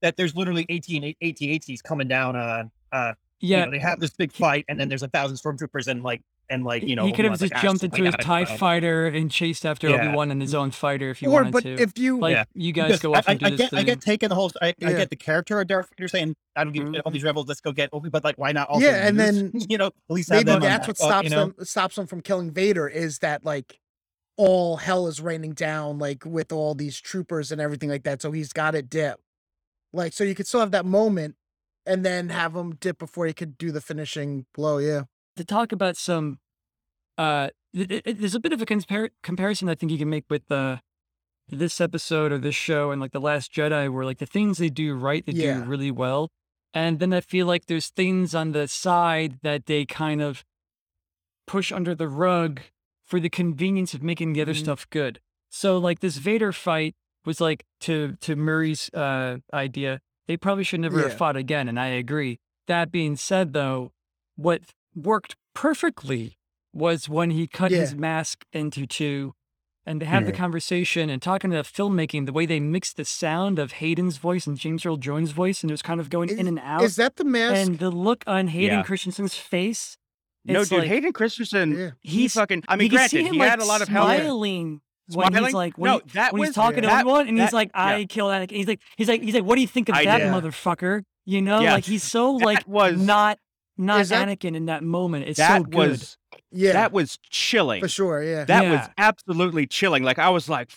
Speaker 4: that there's literally 18 AT-ATs coming down on. Uh, you
Speaker 2: Yeah.
Speaker 4: know, they have this big fight, and then there's a thousand stormtroopers, and like and like you know,
Speaker 2: he could have just
Speaker 4: like, "Ah,
Speaker 2: jumped into his TIE
Speaker 4: go."
Speaker 2: fighter and chased after
Speaker 4: Yeah.
Speaker 2: Obi Wan in his own fighter if he
Speaker 3: or
Speaker 2: wanted
Speaker 3: but
Speaker 2: to.
Speaker 3: if you
Speaker 2: like
Speaker 4: Yeah.
Speaker 2: you guys
Speaker 4: Because
Speaker 2: go
Speaker 4: I,
Speaker 2: off
Speaker 4: I,
Speaker 2: and do
Speaker 4: I
Speaker 2: this
Speaker 4: get,
Speaker 2: thing.
Speaker 4: I get taking the whole. I, I
Speaker 3: Yeah.
Speaker 4: get the character of Darth Vader saying, "I don't give
Speaker 2: Mhm.
Speaker 4: all these rebels. Let's go get Obi." But like, why not? Also
Speaker 3: Yeah, and
Speaker 4: use,
Speaker 3: then
Speaker 4: you know, at least
Speaker 3: maybe
Speaker 4: them on
Speaker 3: that's what
Speaker 4: backup,
Speaker 3: stops
Speaker 4: you know?
Speaker 3: them stops them from killing Vader is that like all hell is raining down like with all these troopers and everything like that. So he's got it dip. Like so you could still have that moment and then have him dip before he could do the finishing blow. Yeah.
Speaker 2: to talk about some uh th- th- th- there's a bit of a compar- comparison i think you can make with uh this episode or this show and like the last jedi where like the things they do right they
Speaker 3: Yeah.
Speaker 2: do really well and then i feel like there's things on the side that they kind of push under the rug for the convenience of making the other
Speaker 3: Mhm.
Speaker 2: stuff good so like this vader fight was like to to murray's uh idea they probably should never have fought again and i agree that being said though what worked perfectly was when he cut his mask into two and to have the
Speaker 4: mm-hmm.
Speaker 2: conversation and talking about filmmaking, the way they mixed the sound of Hayden's voice and James Earl Jones' voice, and it was kind of going in and out.
Speaker 3: Is that the mask?
Speaker 2: and the look on Hayden
Speaker 1: Yeah.
Speaker 2: Christensen's face,
Speaker 1: no, dude,
Speaker 2: like,
Speaker 1: Hayden Christensen,
Speaker 3: yeah.
Speaker 1: he fucking. I mean,
Speaker 2: you can see
Speaker 1: granted, he
Speaker 2: like,
Speaker 1: had a lot of help.
Speaker 2: Smiling when he's like when,
Speaker 1: No,
Speaker 2: he-
Speaker 1: that
Speaker 2: when he's
Speaker 1: was-
Speaker 2: talking to
Speaker 1: that-
Speaker 2: everyone, and he's
Speaker 1: that-
Speaker 2: like,
Speaker 1: yeah.
Speaker 2: "I killed Anakin." He's like, he's like, he's like, "What do you think of
Speaker 1: I
Speaker 2: that,
Speaker 3: did.
Speaker 2: motherfucker?" You know,
Speaker 1: Yeah.
Speaker 2: like he's so
Speaker 1: That
Speaker 2: like
Speaker 1: was-
Speaker 2: not not
Speaker 3: Is that-
Speaker 2: Anakin in that moment. It's
Speaker 1: that
Speaker 2: so good.
Speaker 1: was
Speaker 3: Yeah.
Speaker 1: that was chilling.
Speaker 3: for sure. Yeah.
Speaker 1: That was absolutely chilling. Like I was like,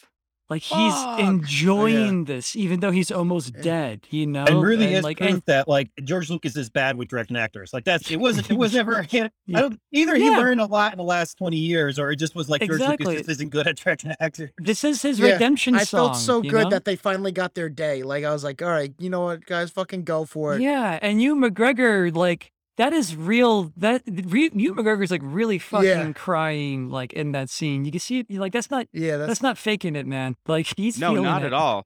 Speaker 2: Like he's
Speaker 1: Fuck!
Speaker 2: enjoying this, even though he's almost
Speaker 3: eh.
Speaker 2: dead. You know,
Speaker 4: and really
Speaker 2: and
Speaker 4: is
Speaker 2: like
Speaker 4: proof
Speaker 2: and
Speaker 4: that like George Lucas is bad with directing actors. Like that's it wasn't it was never I
Speaker 2: Yeah.
Speaker 4: don't, either he
Speaker 2: Yeah.
Speaker 4: learned a lot in the last twenty years or it just was like George Lucas just isn't good at directing actors.
Speaker 2: this is his
Speaker 3: Yeah,
Speaker 2: redemption
Speaker 3: I
Speaker 2: song.
Speaker 3: felt so good
Speaker 2: know?
Speaker 3: that they finally got their day. Like I was like, all right, you know what, guys, fucking go for it.
Speaker 2: Yeah, and Ewan McGregor, like that is real. That re, Ewan McGregor's like really fucking crying, like in that scene. You can see it. You're like that's not
Speaker 3: Yeah,
Speaker 2: that's,
Speaker 3: that's,
Speaker 2: not faking it, man. Like he's
Speaker 1: no, not
Speaker 2: it.
Speaker 1: at all.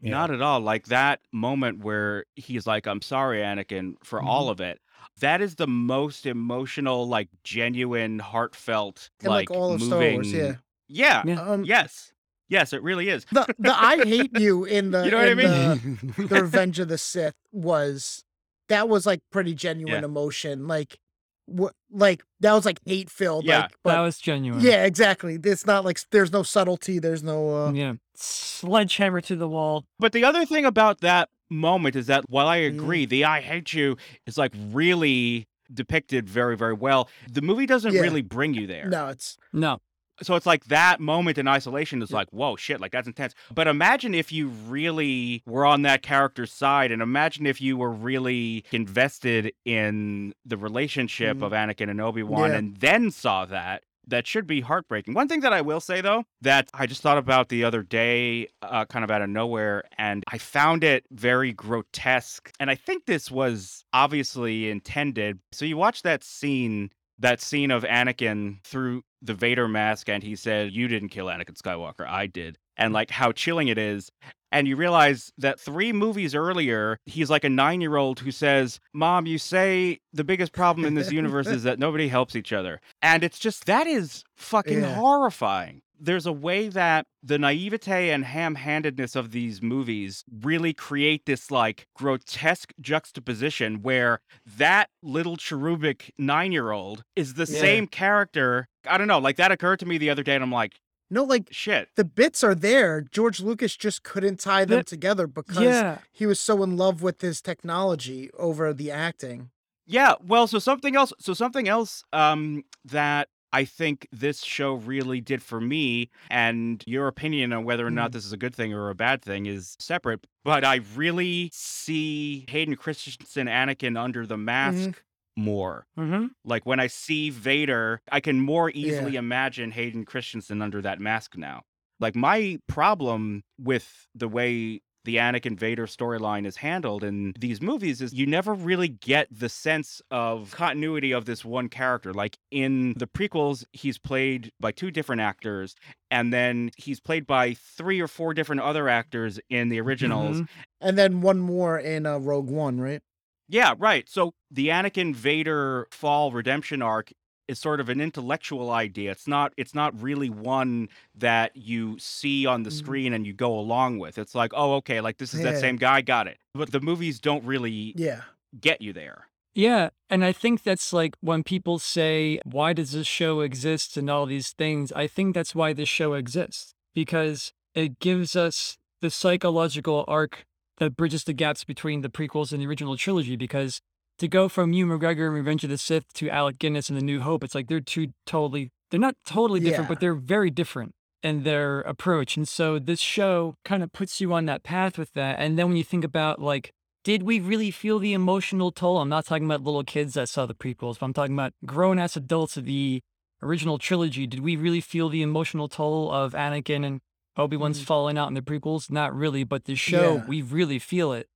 Speaker 4: Yeah.
Speaker 1: Not at all. Like that moment where he's like, I'm sorry, Anakin, for all
Speaker 2: Mm-hmm.
Speaker 1: of it. That is the most emotional, like genuine, heartfelt,
Speaker 3: and like, all of
Speaker 1: moving.
Speaker 3: Star Wars. Yeah.
Speaker 1: Yeah.
Speaker 2: Yeah.
Speaker 3: Um,
Speaker 1: Yes. Yes, it really is.
Speaker 3: The the I hate you in the
Speaker 1: You know what I mean?
Speaker 3: the, the Revenge of the Sith was that was like pretty genuine
Speaker 1: Yeah.
Speaker 3: emotion. Like what like that was like hate filled.
Speaker 1: Yeah.
Speaker 3: Like but
Speaker 2: that was genuine.
Speaker 3: yeah, exactly. It's not like there's no subtlety. There's no uh
Speaker 2: Yeah. Sledgehammer to the wall.
Speaker 1: But the other thing about that moment is that while I
Speaker 3: Mm-hmm.
Speaker 1: agree, the I hate you is like really depicted very, very well. The movie doesn't
Speaker 3: Yeah.
Speaker 1: really bring you there.
Speaker 3: no, it's
Speaker 2: No.
Speaker 1: So it's like that moment in isolation is like, whoa, shit, like that's intense. But imagine if you really were on that character's side, and imagine if you were really invested in the relationship
Speaker 3: Mhm.
Speaker 1: of Anakin and Obi Wan,
Speaker 3: Yeah.
Speaker 1: and then saw that. That should be heartbreaking. One thing that I will say though, that I just thought about the other day, uh, kind of out of nowhere, and I found it very grotesque. And I think this was obviously intended. So you watch that scene that scene of Anakin through the Vader mask and he said, You didn't kill Anakin Skywalker, I did. And like how chilling it is. And you realize that three movies earlier, he's like a nine year old who says, Mom, you say the biggest problem in this universe is that nobody helps each other. And it's just, that is fucking
Speaker 3: Yeah.
Speaker 1: horrifying. There's a way that the naivete and ham handedness of these movies really create this like grotesque juxtaposition where that little cherubic nine year old is the
Speaker 3: Yeah.
Speaker 1: same character. I don't know, like that occurred to me the other day, and I'm like,
Speaker 3: no like
Speaker 1: shit.
Speaker 3: the bits are there. George Lucas just couldn't tie them
Speaker 2: The-
Speaker 3: together because
Speaker 2: Yeah.
Speaker 3: he was so in love with his technology over the acting.
Speaker 1: Yeah, well, so something else, so something else um that I think this show really did for me, and your opinion on whether or not
Speaker 3: Mhm.
Speaker 1: this is a good thing or a bad thing is separate. But I really see Hayden Christensen, Anakin under the mask more.
Speaker 2: Mm-hmm.
Speaker 1: Like when I see Vader, I can more
Speaker 3: Yeah.
Speaker 1: easily imagine Hayden Christensen under that mask now. Like my problem with the way the Anakin Vader storyline is handled in these movies is you never really get the sense of continuity of this one character. Like in the prequels, he's played by two different actors, and then he's played by three or four different other actors in the originals.
Speaker 2: Mhm.
Speaker 3: And then one more in uh, Rogue One, right?
Speaker 1: Yeah, right. So the Anakin Vader fall redemption arc is sort of an intellectual idea. It's not it's not really one that you see on the
Speaker 3: Mhm.
Speaker 1: screen and you go along with. It's like, "Oh, okay, like this is that
Speaker 3: Yeah.
Speaker 1: same guy, got it." But the movies don't really
Speaker 3: Yeah.
Speaker 1: get you there.
Speaker 2: Yeah, and I think that's like when people say, "Why does this show exist?" and all these things. I think that's why this show exists because it gives us the psychological arc that bridges the gaps between the prequels and the original trilogy. Because to go from Ewan McGregor and Revenge of the Sith to Alec Guinness and The New Hope, it's like they're two totally they're not totally different,
Speaker 3: Yeah.
Speaker 2: but they're very different in their approach. And so this show kind of puts you on that path with that. And then when you think about like did we really feel the emotional toll? I'm not talking about little kids that saw the prequels, but I'm talking about grown ass adults of the original trilogy. Did we really feel the emotional toll of Anakin and Obi Wan's
Speaker 3: Mhm.
Speaker 2: falling out in the prequels? Not really, but the show,
Speaker 3: Yeah.
Speaker 2: we really feel it.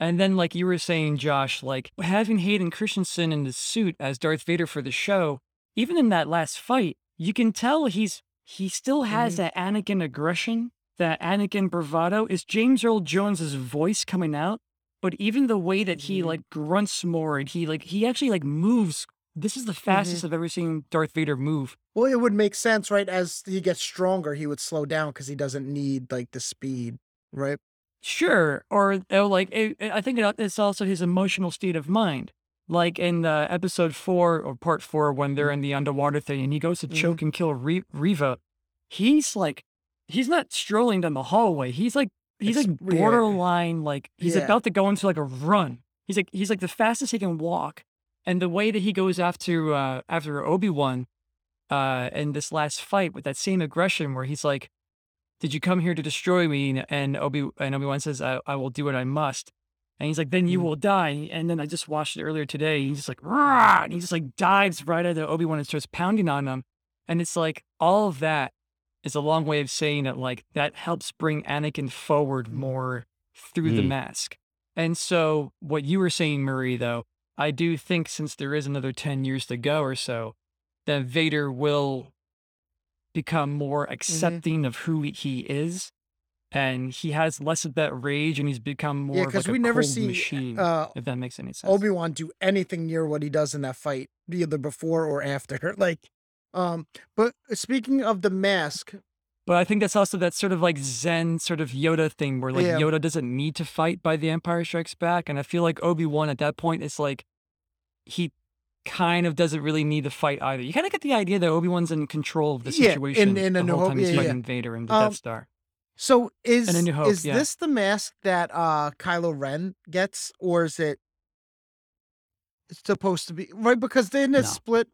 Speaker 2: And then, like you were saying, Josh, like having Hayden Christensen in the suit as Darth Vader for the show, even in that last fight, you can tell he's he still has
Speaker 3: Mhm.
Speaker 2: that Anakin aggression, that Anakin bravado. Is James Earl Jones's voice coming out? But even the way that he
Speaker 3: Mhm.
Speaker 2: like grunts more and he like he actually like moves. This is the fastest I've ever seen Darth Vader move.
Speaker 3: Well, it would make sense, right? As he gets stronger, he would slow down because he doesn't need like the speed, right?
Speaker 2: Sure, or like it, it- I think it, it's also his emotional state of mind. Like in uh, episode four or part four, when they're in the underwater thing, and he goes to
Speaker 3: Mhm.
Speaker 2: choke and kill Re- Reva, he's like, he's not strolling down the hallway. He's like, he's
Speaker 3: It's-
Speaker 2: like
Speaker 3: yeah.
Speaker 2: borderline, like he's
Speaker 3: Yeah.
Speaker 2: about to go into like a run. He's like, he's like the fastest he can walk, and the way that he goes after uh, after Obi Wan, uh, in this last fight with that same aggression, where he's like, did you come here to destroy me? And- Obi and Obi Wan says, I, I will do what I must. And he's like, then you
Speaker 3: Mhm.
Speaker 2: will die. And then I just watched it earlier today. He's just like, Rah! and he just like dives right at Obi Wan and starts pounding on him. And it's like all of that is a long way of saying that like that helps bring Anakin forward more through the
Speaker 1: Mm.
Speaker 2: mask. And so what you were saying, Murray, though, I do think since there is another 10 years to go or so, that Vader will become more accepting of who he is. And he has less of that rage and he's become more
Speaker 3: Yeah, because
Speaker 2: like
Speaker 3: we never see
Speaker 2: machine,
Speaker 3: uh,
Speaker 2: if that makes any sense.
Speaker 3: Obi Wan do anything near what he does in that fight, either before or after. Like, um, but speaking of the mask,
Speaker 2: But I think that's also that sort of like Zen sort of Yoda thing where like
Speaker 3: Yeah.
Speaker 2: Yoda doesn't need to fight by The Empire Strikes Back, and I feel like Obi Wan at that point is like he kind of doesn't really need to fight either. You kind of get the idea that Obi Wan's in control of the
Speaker 3: Yeah, in-
Speaker 2: situation
Speaker 3: in A
Speaker 2: the
Speaker 3: New
Speaker 2: whole
Speaker 3: Hope,
Speaker 2: time he's
Speaker 3: yeah, yeah.
Speaker 2: fighting Vader and the
Speaker 3: Um,
Speaker 2: Death Star.
Speaker 3: So is
Speaker 2: A New Hope,
Speaker 3: is
Speaker 2: yeah.
Speaker 3: this the mask that uh Kylo Ren gets, or is it supposed to be right? Because then it's
Speaker 2: No.
Speaker 3: split.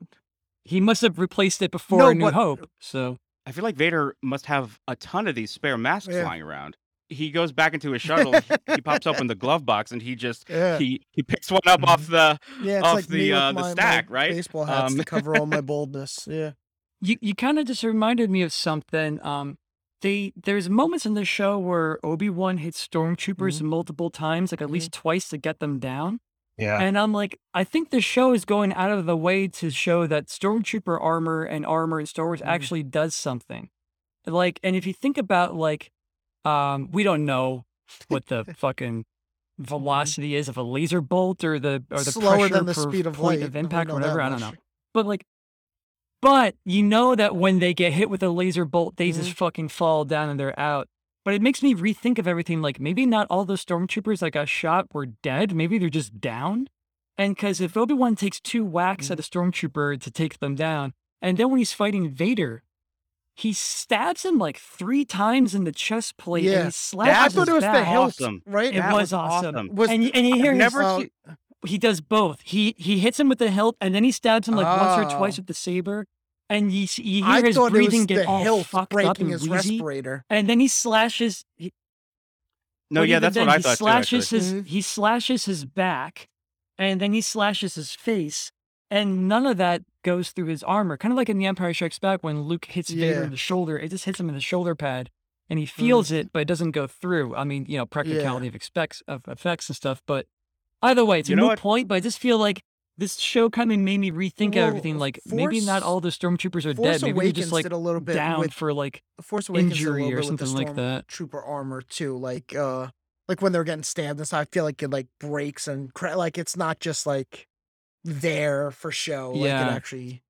Speaker 2: He must have replaced it before
Speaker 3: No,
Speaker 2: A New
Speaker 3: but-
Speaker 2: Hope. So
Speaker 1: I feel like Vader must have a ton of these spare masks
Speaker 3: Yeah.
Speaker 1: flying around. He goes back into his shuttle. he, he pops open the glove box and he just
Speaker 3: Yeah,
Speaker 1: he he picks one up off the.
Speaker 3: yeah.
Speaker 1: Off
Speaker 3: like
Speaker 1: the, uh, the
Speaker 3: my, my
Speaker 1: stack, right?
Speaker 3: Baseball hats
Speaker 1: Um,
Speaker 3: to cover all my boldness. Yeah.
Speaker 2: you you kind of just reminded me of something. Um, they there's moments in the show where Obi Wan hits stormtroopers
Speaker 3: Mm-hmm.
Speaker 2: multiple times, like at least twice to get them down.
Speaker 4: Yeah.
Speaker 2: And I'm like, I think the show is going out of the way to show that stormtrooper armor and armor in Star Wars
Speaker 3: Mhm.
Speaker 2: actually does something. Like, and if you think about like, um, we don't know what the fucking velocity is of a laser bolt or the or the
Speaker 3: Slower
Speaker 2: pressure
Speaker 3: than the
Speaker 2: per
Speaker 3: speed of
Speaker 2: point
Speaker 3: light.
Speaker 2: of impact,
Speaker 3: know
Speaker 2: or
Speaker 3: that
Speaker 2: whatever. I don't know.
Speaker 3: much.
Speaker 2: But like, but you know that when they get hit with a laser bolt, they
Speaker 3: Mm-hmm.
Speaker 2: just fucking fall down and they're out. But it makes me rethink of everything. Like maybe not all the stormtroopers that got shot were dead. Maybe they're just down. And because if Obi Wan takes two whacks at a stormtrooper to take them down, and then when he's fighting Vader, he stabs him like three times in the chest plate
Speaker 3: Yeah.
Speaker 2: and he slashes
Speaker 3: I thought
Speaker 2: his
Speaker 3: it was the
Speaker 2: back.
Speaker 3: hilt,
Speaker 1: Awesome.
Speaker 3: right?
Speaker 2: It
Speaker 1: That
Speaker 2: was,
Speaker 1: was
Speaker 2: awesome.
Speaker 1: awesome.
Speaker 3: Was-
Speaker 2: and, you- and you hear
Speaker 1: I've
Speaker 2: his,
Speaker 1: never
Speaker 3: uh,
Speaker 2: he does both. He he hits him with the hilt and then he stabs him like once or twice
Speaker 3: Oh.
Speaker 2: with the saber. And you, s- you hear
Speaker 3: I
Speaker 2: his breathing get
Speaker 3: the
Speaker 2: all
Speaker 3: hilt
Speaker 2: fucked up
Speaker 3: breaking
Speaker 2: and
Speaker 3: his
Speaker 2: wheezy.
Speaker 3: respirator.
Speaker 2: And then he slashes. He,
Speaker 1: No, yeah, that's
Speaker 2: then,
Speaker 1: what I
Speaker 2: he
Speaker 1: thought too.
Speaker 2: slashes
Speaker 1: Actually.
Speaker 2: his
Speaker 3: Mhm.
Speaker 2: he slashes his back, and then he slashes his face, and none of that goes through his armor. Kind of like in The Empire Strikes Back when Luke hits Vader in the shoulder, it just hits him in the shoulder pad, and he feels it, but it doesn't go through. I mean, you know, practicality of expects of effects and stuff. But either way, it's
Speaker 1: You
Speaker 2: a
Speaker 1: know
Speaker 2: moot
Speaker 1: what?
Speaker 2: point. But I just feel like this show kind of made me rethink
Speaker 3: Well,
Speaker 2: everything. Like maybe not all the stormtroopers are
Speaker 3: Force
Speaker 2: dead. Maybe they're just like
Speaker 3: did a little bit
Speaker 2: down
Speaker 3: with
Speaker 2: for like
Speaker 3: Force Awakens a
Speaker 2: injury or
Speaker 3: bit with the
Speaker 2: something like that.
Speaker 3: Trooper armor too, like uh, like when they're getting stabbed and stuff. I feel like it like breaks and cra- like it's not just like there for show. Like
Speaker 2: Yeah.
Speaker 3: it actually.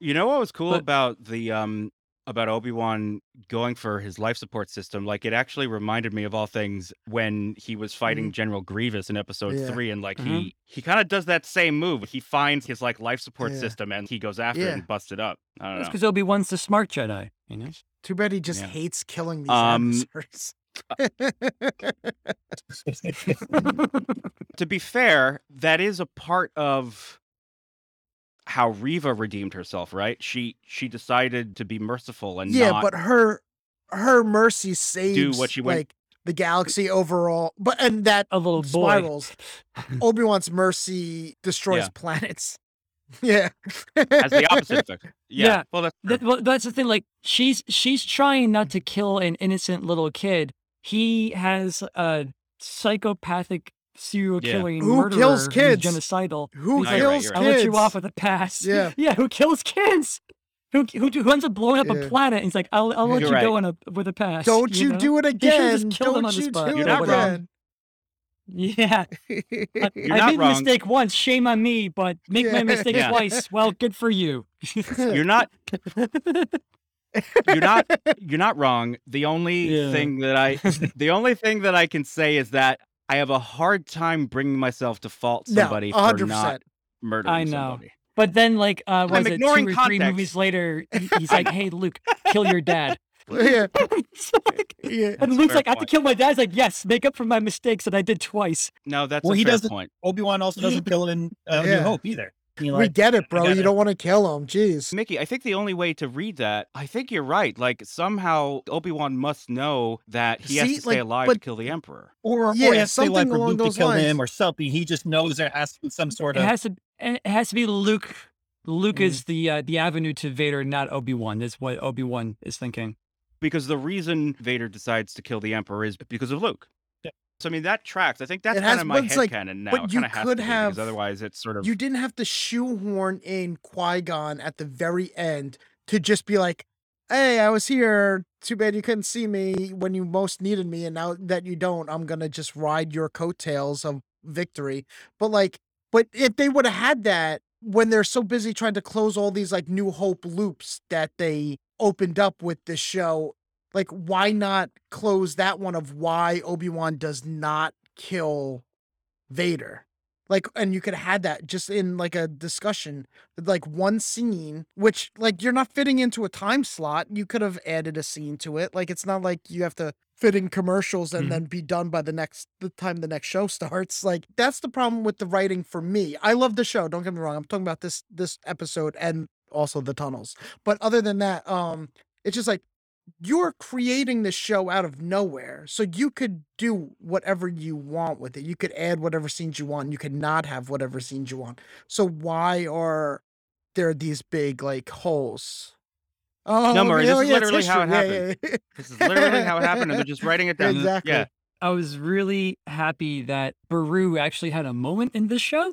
Speaker 1: You know what was cool
Speaker 2: But-
Speaker 1: about the um about Obi Wan going for his life support system? Like it actually reminded me of all things when he was fighting General Grievous in Episode
Speaker 3: Mm-hmm. Yeah.
Speaker 1: Three, and like
Speaker 2: Mhm.
Speaker 1: he he kind of does that same move. He finds his like life support
Speaker 3: Yeah.
Speaker 1: system and he goes after it and busts it up. I don't
Speaker 2: That's because Obi Wan's the smart Jedi. You know.
Speaker 3: Too bad he just hates killing these
Speaker 1: Um,
Speaker 3: adversaries.
Speaker 1: To be fair, that is a part of how Reva redeemed herself, right? She she decided to be merciful and
Speaker 3: yeah,
Speaker 1: not
Speaker 3: but her her mercy saves
Speaker 1: what she went-
Speaker 3: like the galaxy overall. But and that
Speaker 2: A little
Speaker 3: spirals. Obi Wan's mercy destroys
Speaker 1: Yeah.
Speaker 3: planets. Yeah,
Speaker 1: has the opposite effect. Yeah.
Speaker 2: Yeah.
Speaker 1: Well, that's true.
Speaker 2: That, well, that's the thing. Like she's she's trying not to kill an innocent little kid. He has a psychopathic serial
Speaker 1: Yeah.
Speaker 2: killing
Speaker 3: Who
Speaker 2: murderer
Speaker 3: kills
Speaker 2: who's
Speaker 3: kids?
Speaker 2: genocidal.
Speaker 3: Who
Speaker 2: He's
Speaker 1: No, you're right,
Speaker 3: kills
Speaker 1: you're
Speaker 2: I'll let you off with a pass.
Speaker 3: Yeah.
Speaker 2: yeah. Who kills kids? Who who, who ends up blowing up
Speaker 3: Yeah.
Speaker 2: a planet? And he's like, I'll I'll let
Speaker 1: You're
Speaker 2: you
Speaker 1: right.
Speaker 2: go on a with a pass.
Speaker 3: Don't you,
Speaker 2: know?
Speaker 3: do it
Speaker 2: They just
Speaker 3: again. Don't
Speaker 2: on the
Speaker 3: you
Speaker 2: spot.
Speaker 3: do it again.
Speaker 2: Yeah, I,
Speaker 1: You're
Speaker 2: I
Speaker 1: not
Speaker 2: made a mistake once. Shame on me, but make my mistake
Speaker 1: Yeah.
Speaker 2: twice. Well, good for you.
Speaker 1: you're not you're not you're not wrong. The only
Speaker 2: Yeah.
Speaker 1: thing that I the only thing that I can say is that I have a hard time bringing myself to fault
Speaker 3: no,
Speaker 1: somebody for not
Speaker 3: percent.
Speaker 1: murdering
Speaker 2: I know.
Speaker 1: somebody.
Speaker 2: But then, like, uh, was
Speaker 1: I'm
Speaker 2: it two
Speaker 1: ignoring
Speaker 2: or three movies later? He's like, "Hey, Luke, kill your dad."
Speaker 3: Yeah,
Speaker 2: like-
Speaker 3: yeah.
Speaker 2: and Luke's
Speaker 1: fair
Speaker 2: like, "I have to kill my dad." He's like, "Yes, make up for my mistakes that I did twice."
Speaker 1: No, that's
Speaker 4: Well,
Speaker 1: a
Speaker 4: he
Speaker 1: fair
Speaker 4: doesn't-
Speaker 1: point.
Speaker 4: Obi Wan also doesn't kill in uh, New
Speaker 3: Yeah.
Speaker 4: Hope either. I mean,
Speaker 3: we
Speaker 4: like,
Speaker 3: get it, bro.
Speaker 4: gotta-
Speaker 3: You don't want to kill him. Jeez.
Speaker 1: Mickey, I think the only way to read that, I think you're right. Like somehow Obi Wan must know that he has to stay
Speaker 3: like,
Speaker 1: alive to kill the Emperor.
Speaker 4: or,
Speaker 3: Yeah,
Speaker 4: or he has to stay alive
Speaker 3: something
Speaker 4: for Luke to kill
Speaker 3: lines.
Speaker 4: him or something. He just knows there has to be some sort
Speaker 2: It
Speaker 4: of.
Speaker 2: has to. It has to be Luke. Luke
Speaker 3: Mhm.
Speaker 2: is the uh, the avenue to Vader, not Obi Wan. Is what Obi Wan is thinking.
Speaker 1: Because the reason Vader decides to kill the Emperor is because of Luke. So I mean that tracks. I think that's
Speaker 3: It
Speaker 1: kind
Speaker 3: has-
Speaker 1: of my
Speaker 3: head like-
Speaker 1: headcanon now.
Speaker 3: but
Speaker 1: It
Speaker 3: you
Speaker 1: kind of has
Speaker 3: could
Speaker 1: to be,
Speaker 3: have-
Speaker 1: because otherwise it's sort of
Speaker 3: You didn't have to shoehorn in Qui Gon at the very end to just be like, "Hey, I was here. Too bad you couldn't see me when you most needed me, and now that you don't, I'm gonna just ride your coattails of victory." But like, but if they would have had that when they're so busy trying to close all these like New Hope loops that they opened up with this show, like why not close that one of why Obi-Wan does not kill Vader? Like and you could have had that just in like a discussion, like one scene, which like you're not fitting into a time slot. You could have added a scene to it. Like it's not like you have to fit in commercials and
Speaker 2: Mhm.
Speaker 3: then be done by the next the time the next show starts. Like that's the problem with the writing for me. I love the show, don't get me wrong. I'm talking about this this episode and also the tunnels. But other than that, um it's just like you're creating the show out of nowhere. So you could do whatever you want with it. You could add whatever scenes you want. You could not have whatever scenes you want. So why are there these big like holes? Oh,
Speaker 1: No, Murray, this
Speaker 3: Oh,
Speaker 1: is
Speaker 3: yeah, it's
Speaker 1: literally how it
Speaker 3: history. Yeah,
Speaker 1: happened.
Speaker 3: yeah, yeah.
Speaker 1: This is literally how it happened, and they're just writing it down.
Speaker 3: Exactly.
Speaker 1: Yeah.
Speaker 2: I was really happy that Beru actually had a moment in this show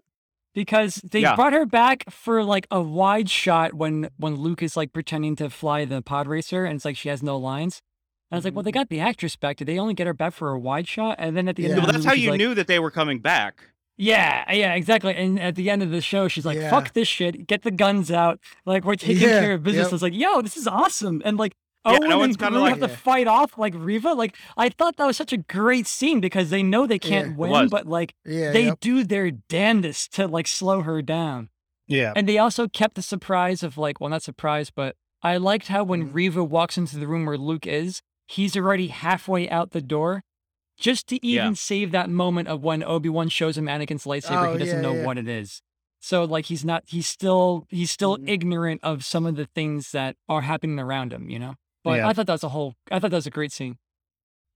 Speaker 2: because they
Speaker 1: Yeah.
Speaker 2: brought her back for like a wide shot when when Luke is like pretending to fly the pod racer and it's like she has no lines. And I was like, well, they mm. got the actress back. Did they only get her back for a wide shot? And then at the end
Speaker 3: Yeah.
Speaker 2: of
Speaker 1: Well, that's
Speaker 2: movie,
Speaker 1: how you
Speaker 2: like,
Speaker 1: knew that they were coming back.
Speaker 2: Yeah, yeah, exactly. And at the end of the show, she's like,
Speaker 3: Yeah.
Speaker 2: "Fuck this shit! Get the guns out! Like we're taking
Speaker 3: Yeah,
Speaker 2: care of business."
Speaker 3: yep.
Speaker 2: I was like, "Yo, this is awesome!" And like,
Speaker 1: Yeah,
Speaker 2: Owen
Speaker 1: no,
Speaker 2: and
Speaker 1: it's kinda like-
Speaker 2: have to
Speaker 3: Yeah.
Speaker 2: fight off like Reva. Like, I thought that was such a great scene because they know they can't
Speaker 3: Yeah.
Speaker 2: Win, but like
Speaker 3: Yeah,
Speaker 2: they
Speaker 3: yep.
Speaker 2: do their damnedest to like slow her down.
Speaker 4: Yeah.
Speaker 2: And they also kept the surprise of like, well, not surprise, but I liked how when
Speaker 3: Mhm.
Speaker 2: Reva walks into the room where Luke is, he's already halfway out the door. Just to even
Speaker 1: Yeah.
Speaker 2: save that moment of when Obi Wan shows him Anakin's lightsaber,
Speaker 3: Oh,
Speaker 2: he doesn't
Speaker 3: yeah,
Speaker 2: know
Speaker 3: yeah.
Speaker 2: what it is. So like he's not, he's still, he's still
Speaker 3: Mhm.
Speaker 2: ignorant of some of the things that are happening around him, you know. But
Speaker 4: Yeah.
Speaker 2: I thought that was a whole, I thought that was a great scene.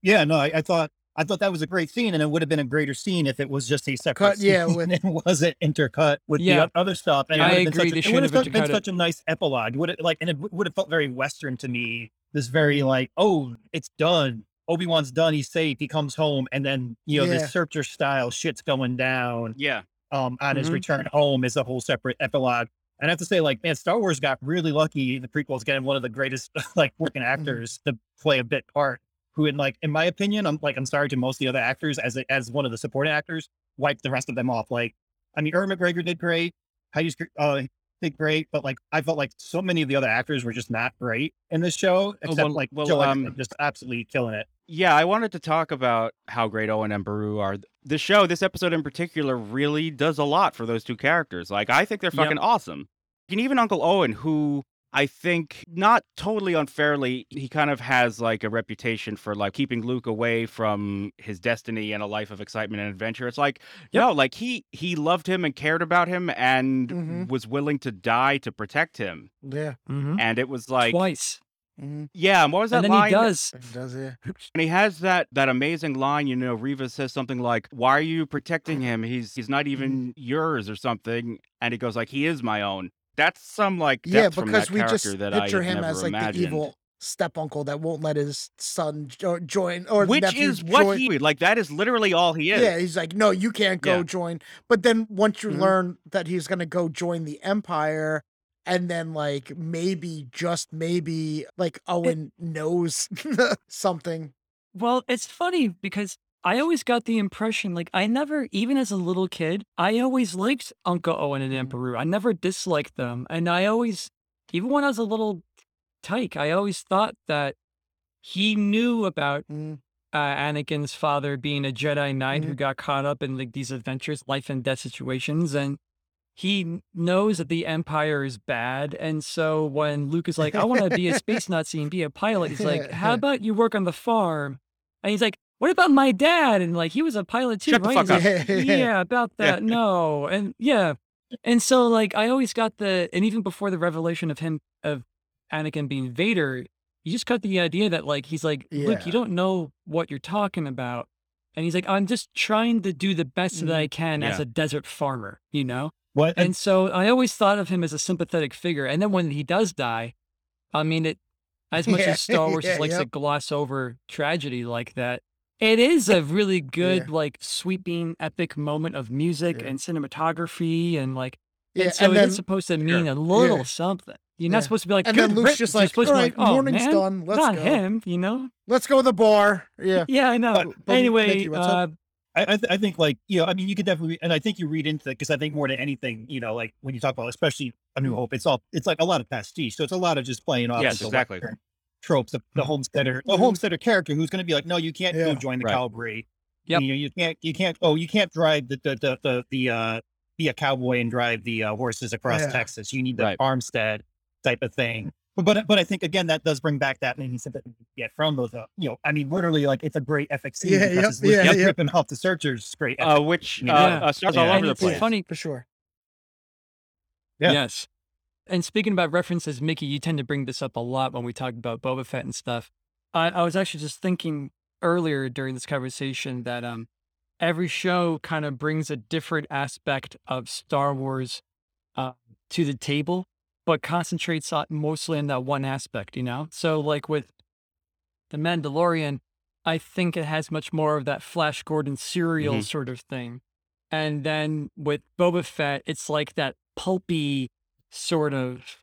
Speaker 4: Yeah, no, I, I thought I thought that was a great scene, and it would have been a greater scene if it was just a separate
Speaker 3: Cut, yeah,
Speaker 4: scene
Speaker 3: with-
Speaker 4: and wasn't intercut with
Speaker 2: Yeah.
Speaker 4: the other stuff. And
Speaker 2: I
Speaker 4: it would have
Speaker 2: agree,
Speaker 4: been such, a, it would
Speaker 2: have
Speaker 4: have been such a nice epilogue. Would it like, and it would have felt very western to me. This very like, oh, it's done. Obi Wan's done. He's safe. He comes home, and then you know
Speaker 3: Yeah.
Speaker 4: this searcher style shit's going down.
Speaker 1: Yeah.
Speaker 4: um, on his
Speaker 2: Mhm.
Speaker 4: return home is a whole separate epilogue. And I have to say, like, man, Star Wars got really lucky in the prequels getting one of the greatest like working
Speaker 3: Mm-hmm.
Speaker 4: actors to play a bit part. Who, in like, in my opinion, I'm like, I'm sorry to most of the other actors as a, as one of the supporting actors, wiped the rest of them off. Like, I mean, Ewan McGregor did great. How uh, did great, but like, I felt like so many of the other actors were just not great in this show, except
Speaker 1: well-
Speaker 4: like
Speaker 1: well,
Speaker 4: Joe
Speaker 1: um,
Speaker 4: just absolutely killing it.
Speaker 1: Yeah, I wanted to talk about how great Owen and Beru are. The show, this episode in particular, really does a lot for those two characters. Like, I think they're
Speaker 2: Yep.
Speaker 1: fucking awesome. And even Uncle Owen, who I think not totally unfairly, he kind of has like a reputation for like keeping Luke away from his destiny and a life of excitement and adventure. It's like,
Speaker 2: Yep.
Speaker 1: no, like he he loved him and cared about him and
Speaker 3: Mhm.
Speaker 1: was willing to die to protect him.
Speaker 3: Yeah.
Speaker 2: Mm-hmm.
Speaker 1: And it was like,
Speaker 3: hmm
Speaker 2: Twice.
Speaker 1: yeah, and what was that
Speaker 2: And then
Speaker 1: line?
Speaker 2: he does.
Speaker 3: It does, yeah.
Speaker 1: And he has that that amazing line, you know, Reva says something like, "Why are you protecting him? He's he's not even yours or something." And he goes like, "He is my own." That's some like
Speaker 3: Yeah,
Speaker 1: depth from
Speaker 3: because
Speaker 1: that
Speaker 3: we
Speaker 1: character
Speaker 3: just
Speaker 1: that
Speaker 3: picture
Speaker 1: have
Speaker 3: him as like
Speaker 1: imagined.
Speaker 3: the evil step uncle that won't let his son jo- uh, join or
Speaker 1: Which is what
Speaker 3: join.
Speaker 1: he like. That is literally all he is.
Speaker 3: Yeah, he's like, no, you can't go
Speaker 1: Yeah.
Speaker 3: join. But then once you
Speaker 2: Mhm.
Speaker 3: learn that he's gonna go join the Empire, and then like maybe just maybe like Owen knows something.
Speaker 2: Well, it's funny because I always got the impression, like, I never, even as a little kid, I always liked Uncle Owen and Aunt
Speaker 3: Mhm.
Speaker 2: Beru. I never disliked them. And I always, even when I was a little tyke, I always thought that he knew about
Speaker 3: Mm,
Speaker 2: uh, Anakin's father being a Jedi Knight who
Speaker 3: Mhm.
Speaker 2: got caught up in like these adventures, life and death situations, and he knows that the Empire is bad. And so when Luke is like, "I want to be a space Nazi and be a pilot," he's like, "How about you work on the farm?" And he's like, "What about my dad?" And like, he was a pilot too,
Speaker 1: Shut the
Speaker 2: right?
Speaker 1: fuck up.
Speaker 2: like,
Speaker 3: Yeah.
Speaker 2: yeah, about
Speaker 1: Yeah.
Speaker 2: that. No, and yeah, and so like, I always got the, and even before the revelation of him of Anakin being Vader, you just got the idea that like he's like, Luke, you don't know what you're talking about. And he's like, I'm just trying to do the best that. I mm-hmm. can as a desert farmer, you know?
Speaker 4: What?
Speaker 2: And so I always thought of him as a sympathetic figure. And then when he does die, I mean, it, as much
Speaker 3: Yeah,
Speaker 2: as Star Wars
Speaker 3: yeah,
Speaker 2: likes to gloss over tragedy like that, it is a really good, like, sweeping, epic moment of music
Speaker 3: Yeah.
Speaker 2: and cinematography. And like,
Speaker 3: Yeah,
Speaker 2: and so
Speaker 3: and then
Speaker 2: is supposed to mean a little
Speaker 3: Yeah.
Speaker 2: something. You're
Speaker 3: Yeah.
Speaker 2: not supposed to be like,
Speaker 3: and
Speaker 2: good
Speaker 3: then Luke's
Speaker 2: riddance."
Speaker 3: just like,
Speaker 2: supposed to like, oh,
Speaker 3: morning's
Speaker 2: man,
Speaker 3: done. Let's
Speaker 2: not
Speaker 3: go.
Speaker 2: him, you know?
Speaker 3: Let's go to the bar. Yeah.
Speaker 2: Yeah, I know.
Speaker 4: But-
Speaker 3: but
Speaker 2: anyway, uh,
Speaker 4: I, I, th- I think like you know I mean you could definitely and I think you read into it because I think more than anything you know like when you talk about especially A New Hope it's all it's like a lot of pastiche so it's a lot of just playing off
Speaker 1: Yes, exactly.
Speaker 4: Tropes of the homesteader, the
Speaker 3: Mhm.
Speaker 4: homesteader character who's going to be like, no, you can't go join the
Speaker 1: Right.
Speaker 4: cavalry.
Speaker 2: Yep.
Speaker 4: You, know, you can't, you can't, oh, you can't drive the, the, the, the, the uh, be a cowboy and drive the uh, horses across
Speaker 3: Yeah.
Speaker 4: Texas. You need the
Speaker 1: Right.
Speaker 4: farmstead type of thing. But, but, but I think again, that does bring back that maybe sympathy you get from those, uh, you know, I mean, literally like it's a great FXC.
Speaker 3: Yeah,
Speaker 4: because
Speaker 3: yep,
Speaker 4: it's
Speaker 3: yeah, yep.
Speaker 4: ripping off the searchers. Great.
Speaker 1: Uh, which uh,
Speaker 4: Yeah.
Speaker 1: uh, stars all over
Speaker 2: And
Speaker 1: the
Speaker 2: it's
Speaker 1: place.
Speaker 2: funny
Speaker 3: for sure.
Speaker 4: Yeah.
Speaker 2: Yes. And speaking about references, Mickey, you tend to bring this up a lot when we talk about Boba Fett and stuff. I, I was actually just thinking earlier during this conversation that um every show kind of brings a different aspect of Star Wars uh, to the table, but concentrates on mostly on that one aspect, you know? So like with The Mandalorian, I think it has much more of that Flash Gordon serial
Speaker 1: Mhm.
Speaker 2: sort of thing. And then with Boba Fett, it's like that pulpy sort of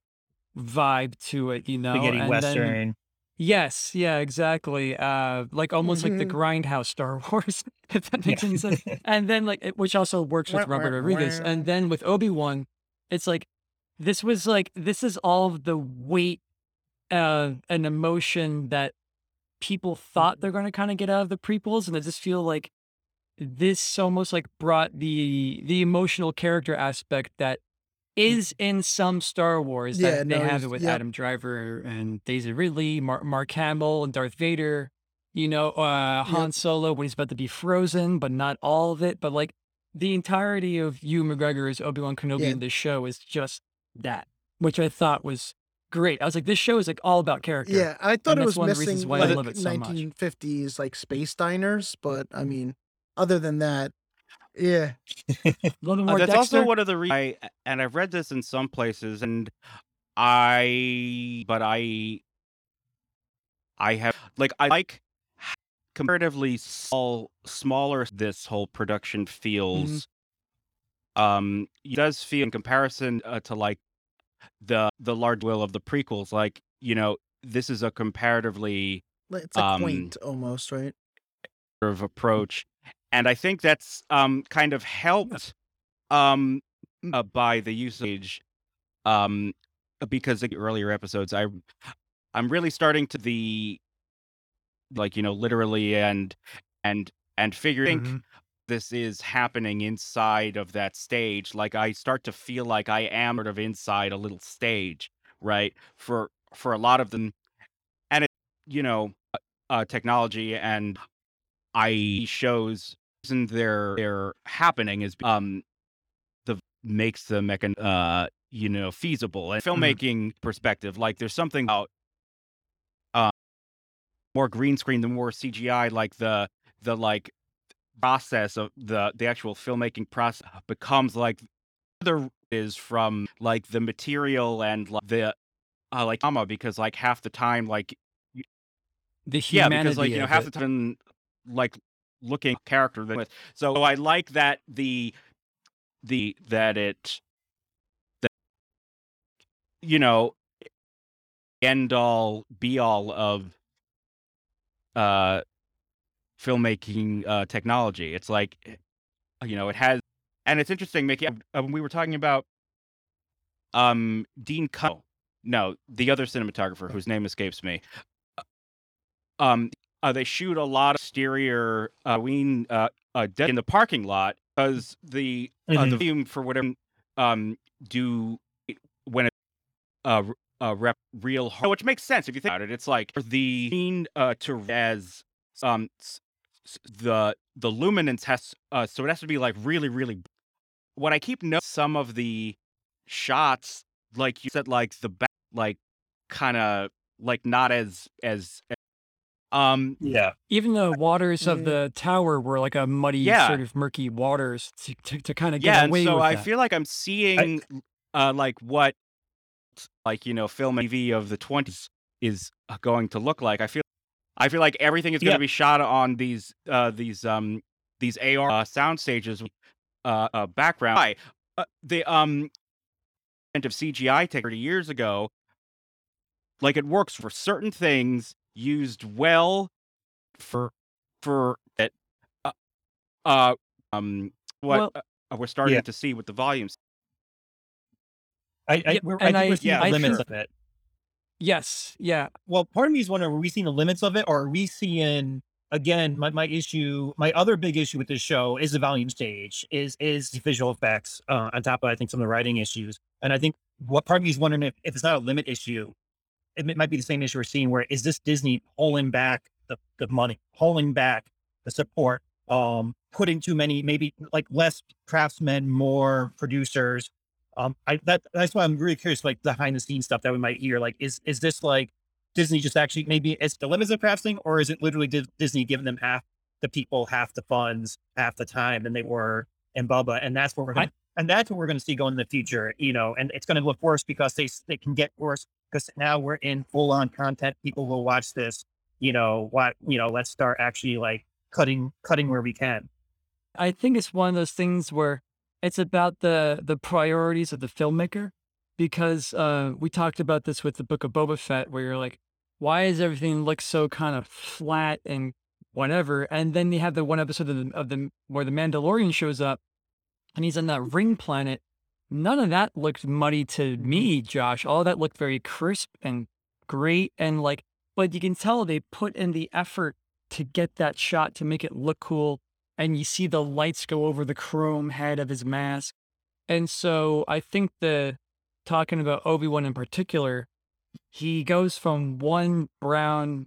Speaker 2: vibe to it, you know?
Speaker 4: spaghetti
Speaker 2: and
Speaker 4: western.
Speaker 2: Then, yes, yeah, exactly. Uh, like almost like the
Speaker 3: Mhm.
Speaker 2: grindhouse Star Wars, if that makes
Speaker 4: Yeah.
Speaker 2: any sense. And then like, which also works with Robert Rodriguez. And then with Obi Wan, it's like this was like this is all of the weight, uh, and emotion that people thought they're going to kind of get out of the prequels, and I just feel like this almost like brought the the emotional character aspect that is in some Star Wars that
Speaker 3: Yeah,
Speaker 2: they
Speaker 3: no,
Speaker 2: have it with
Speaker 3: yep.
Speaker 2: Adam Driver and Daisy Ridley, Mar- Mark Hamill, and Darth Vader. You know, uh, Han Solo when he's about to be frozen, but not all of it. But like the entirety of Ewan McGregor as Obi Wan Kenobi
Speaker 3: Yeah.
Speaker 2: in this show is just that, which I thought was great. I was like, this show is like all about character.
Speaker 3: Yeah, I thought
Speaker 2: And
Speaker 3: it
Speaker 2: that's
Speaker 3: was
Speaker 2: one of the reasons
Speaker 3: missing
Speaker 2: why I
Speaker 3: like
Speaker 2: love it so much.
Speaker 3: 1950s like space diners, but I mean, other than that, yeah,
Speaker 2: A little bit
Speaker 1: Uh,
Speaker 2: more
Speaker 1: that's
Speaker 2: Dexter.
Speaker 1: also one of the reasons, I, and I've read this in some places, and I, but I, I have like I like comparatively small, smaller this whole production feels. Um, it does feel in comparison uh, to like the the large will of the prequels, like you know, this is a comparatively
Speaker 3: it's like
Speaker 1: Um,
Speaker 3: quaint almost, right?
Speaker 1: sort of approach and i think that's um kind of helped um uh, by the usage um because the earlier episodes i i'm really starting to the like you know literally and and and figuring
Speaker 2: Mhm.
Speaker 1: This is happening inside of that stage like i start to feel like i am sort of inside a little stage right for for a lot of them and it you know uh, technology and i shows and they're they're happening is um the makes the mechan uh you know feasible and filmmaking perspective like there's something about uh more green screen the more cgi like the the like process of the the actual filmmaking process becomes like other is from like the material and like the uh like drama because like half the time like
Speaker 2: The humanity yeah
Speaker 1: because like you know half
Speaker 2: it.
Speaker 1: the time like looking character than with so i like that the the that it that you know end all be all of uh filmmaking uh technology it's like eh, you know it has and it's interesting mickey uh, when we were talking about um dean Cun- no the other cinematographer whose name escapes me um uh, they shoot a lot of exterior uh, Ween, uh, uh, in the parking lot because the uh, the volume for whatever um do when it uh, uh rep real hard, which makes sense if you think about it. It's like for the scene uh to as um s- s- the the luminance has uh so it has to be like really really what I keep noting some of the shots like you said like the back like kind of like not as as um
Speaker 4: Yeah.
Speaker 2: Even the waters of
Speaker 3: Mm.
Speaker 2: the tower were like a muddy,
Speaker 1: Yeah.
Speaker 2: sort of murky waters to, to, to kind of get
Speaker 1: yeah and
Speaker 2: away
Speaker 1: so
Speaker 2: with
Speaker 1: i
Speaker 2: that.
Speaker 1: feel like i'm seeing uh like what like you know film and tv of the 20s is uh, going to look like i feel i feel like everything is going to
Speaker 4: Yeah.
Speaker 1: be shot on these uh these um these ar uh, sound stages uh, uh background uh, the um of cgi take 30 years ago like it works for certain things used well for for it uh, uh um what
Speaker 2: Well-
Speaker 1: uh, we're starting
Speaker 4: Yeah.
Speaker 1: to see with the volumes
Speaker 4: I, I,
Speaker 2: Yeah,
Speaker 4: we're, I think
Speaker 2: I-
Speaker 4: we're seeing
Speaker 1: yeah,
Speaker 4: the limits
Speaker 2: think-
Speaker 4: of it.
Speaker 2: Yes, yeah.
Speaker 4: Well, part of me is wondering, are we seeing the limits of it, or are we seeing again? My, my issue, my other big issue with this show is the volume stage, is is the visual effects uh, on top of I think some of the writing issues, and I think what part of me is wondering if, if it's not a limit issue, it might be the same issue we're seeing where is this Disney pulling back the, the money, pulling back the support, um, putting too many, maybe like less craftsmen, more producers. Um, I that that's why I'm really curious, like behind the scenes stuff that we might hear. Like, is is this like Disney just actually maybe it's the limits of crafting, or is it literally Dis- Disney giving them half the people, half the funds, half the time than they were in Boba, and that's what we're gonna, and that's what we're going to see going in the future, you know, and it's going to look worse because they they can get worse because now we're in full on content. People will watch this, you know, what you know. Let's start actually like cutting cutting where we can.
Speaker 2: I think it's one of those things where it's about the the priorities of the filmmaker because uh, we talked about this with the book of Boba Fett, where you're like, why does everything look so kind of flat and whatever? And then you have the one episode of the, of the where the Mandalorian shows up, and he's on that ring planet. None of that looked muddy to me, Josh. All that looked very crisp and great, and like, but you can tell they put in the effort to get that shot to make it look cool and you see the lights go over the chrome head of his mask. And so I think the talking about Obi-Wan in particular, he goes from one brown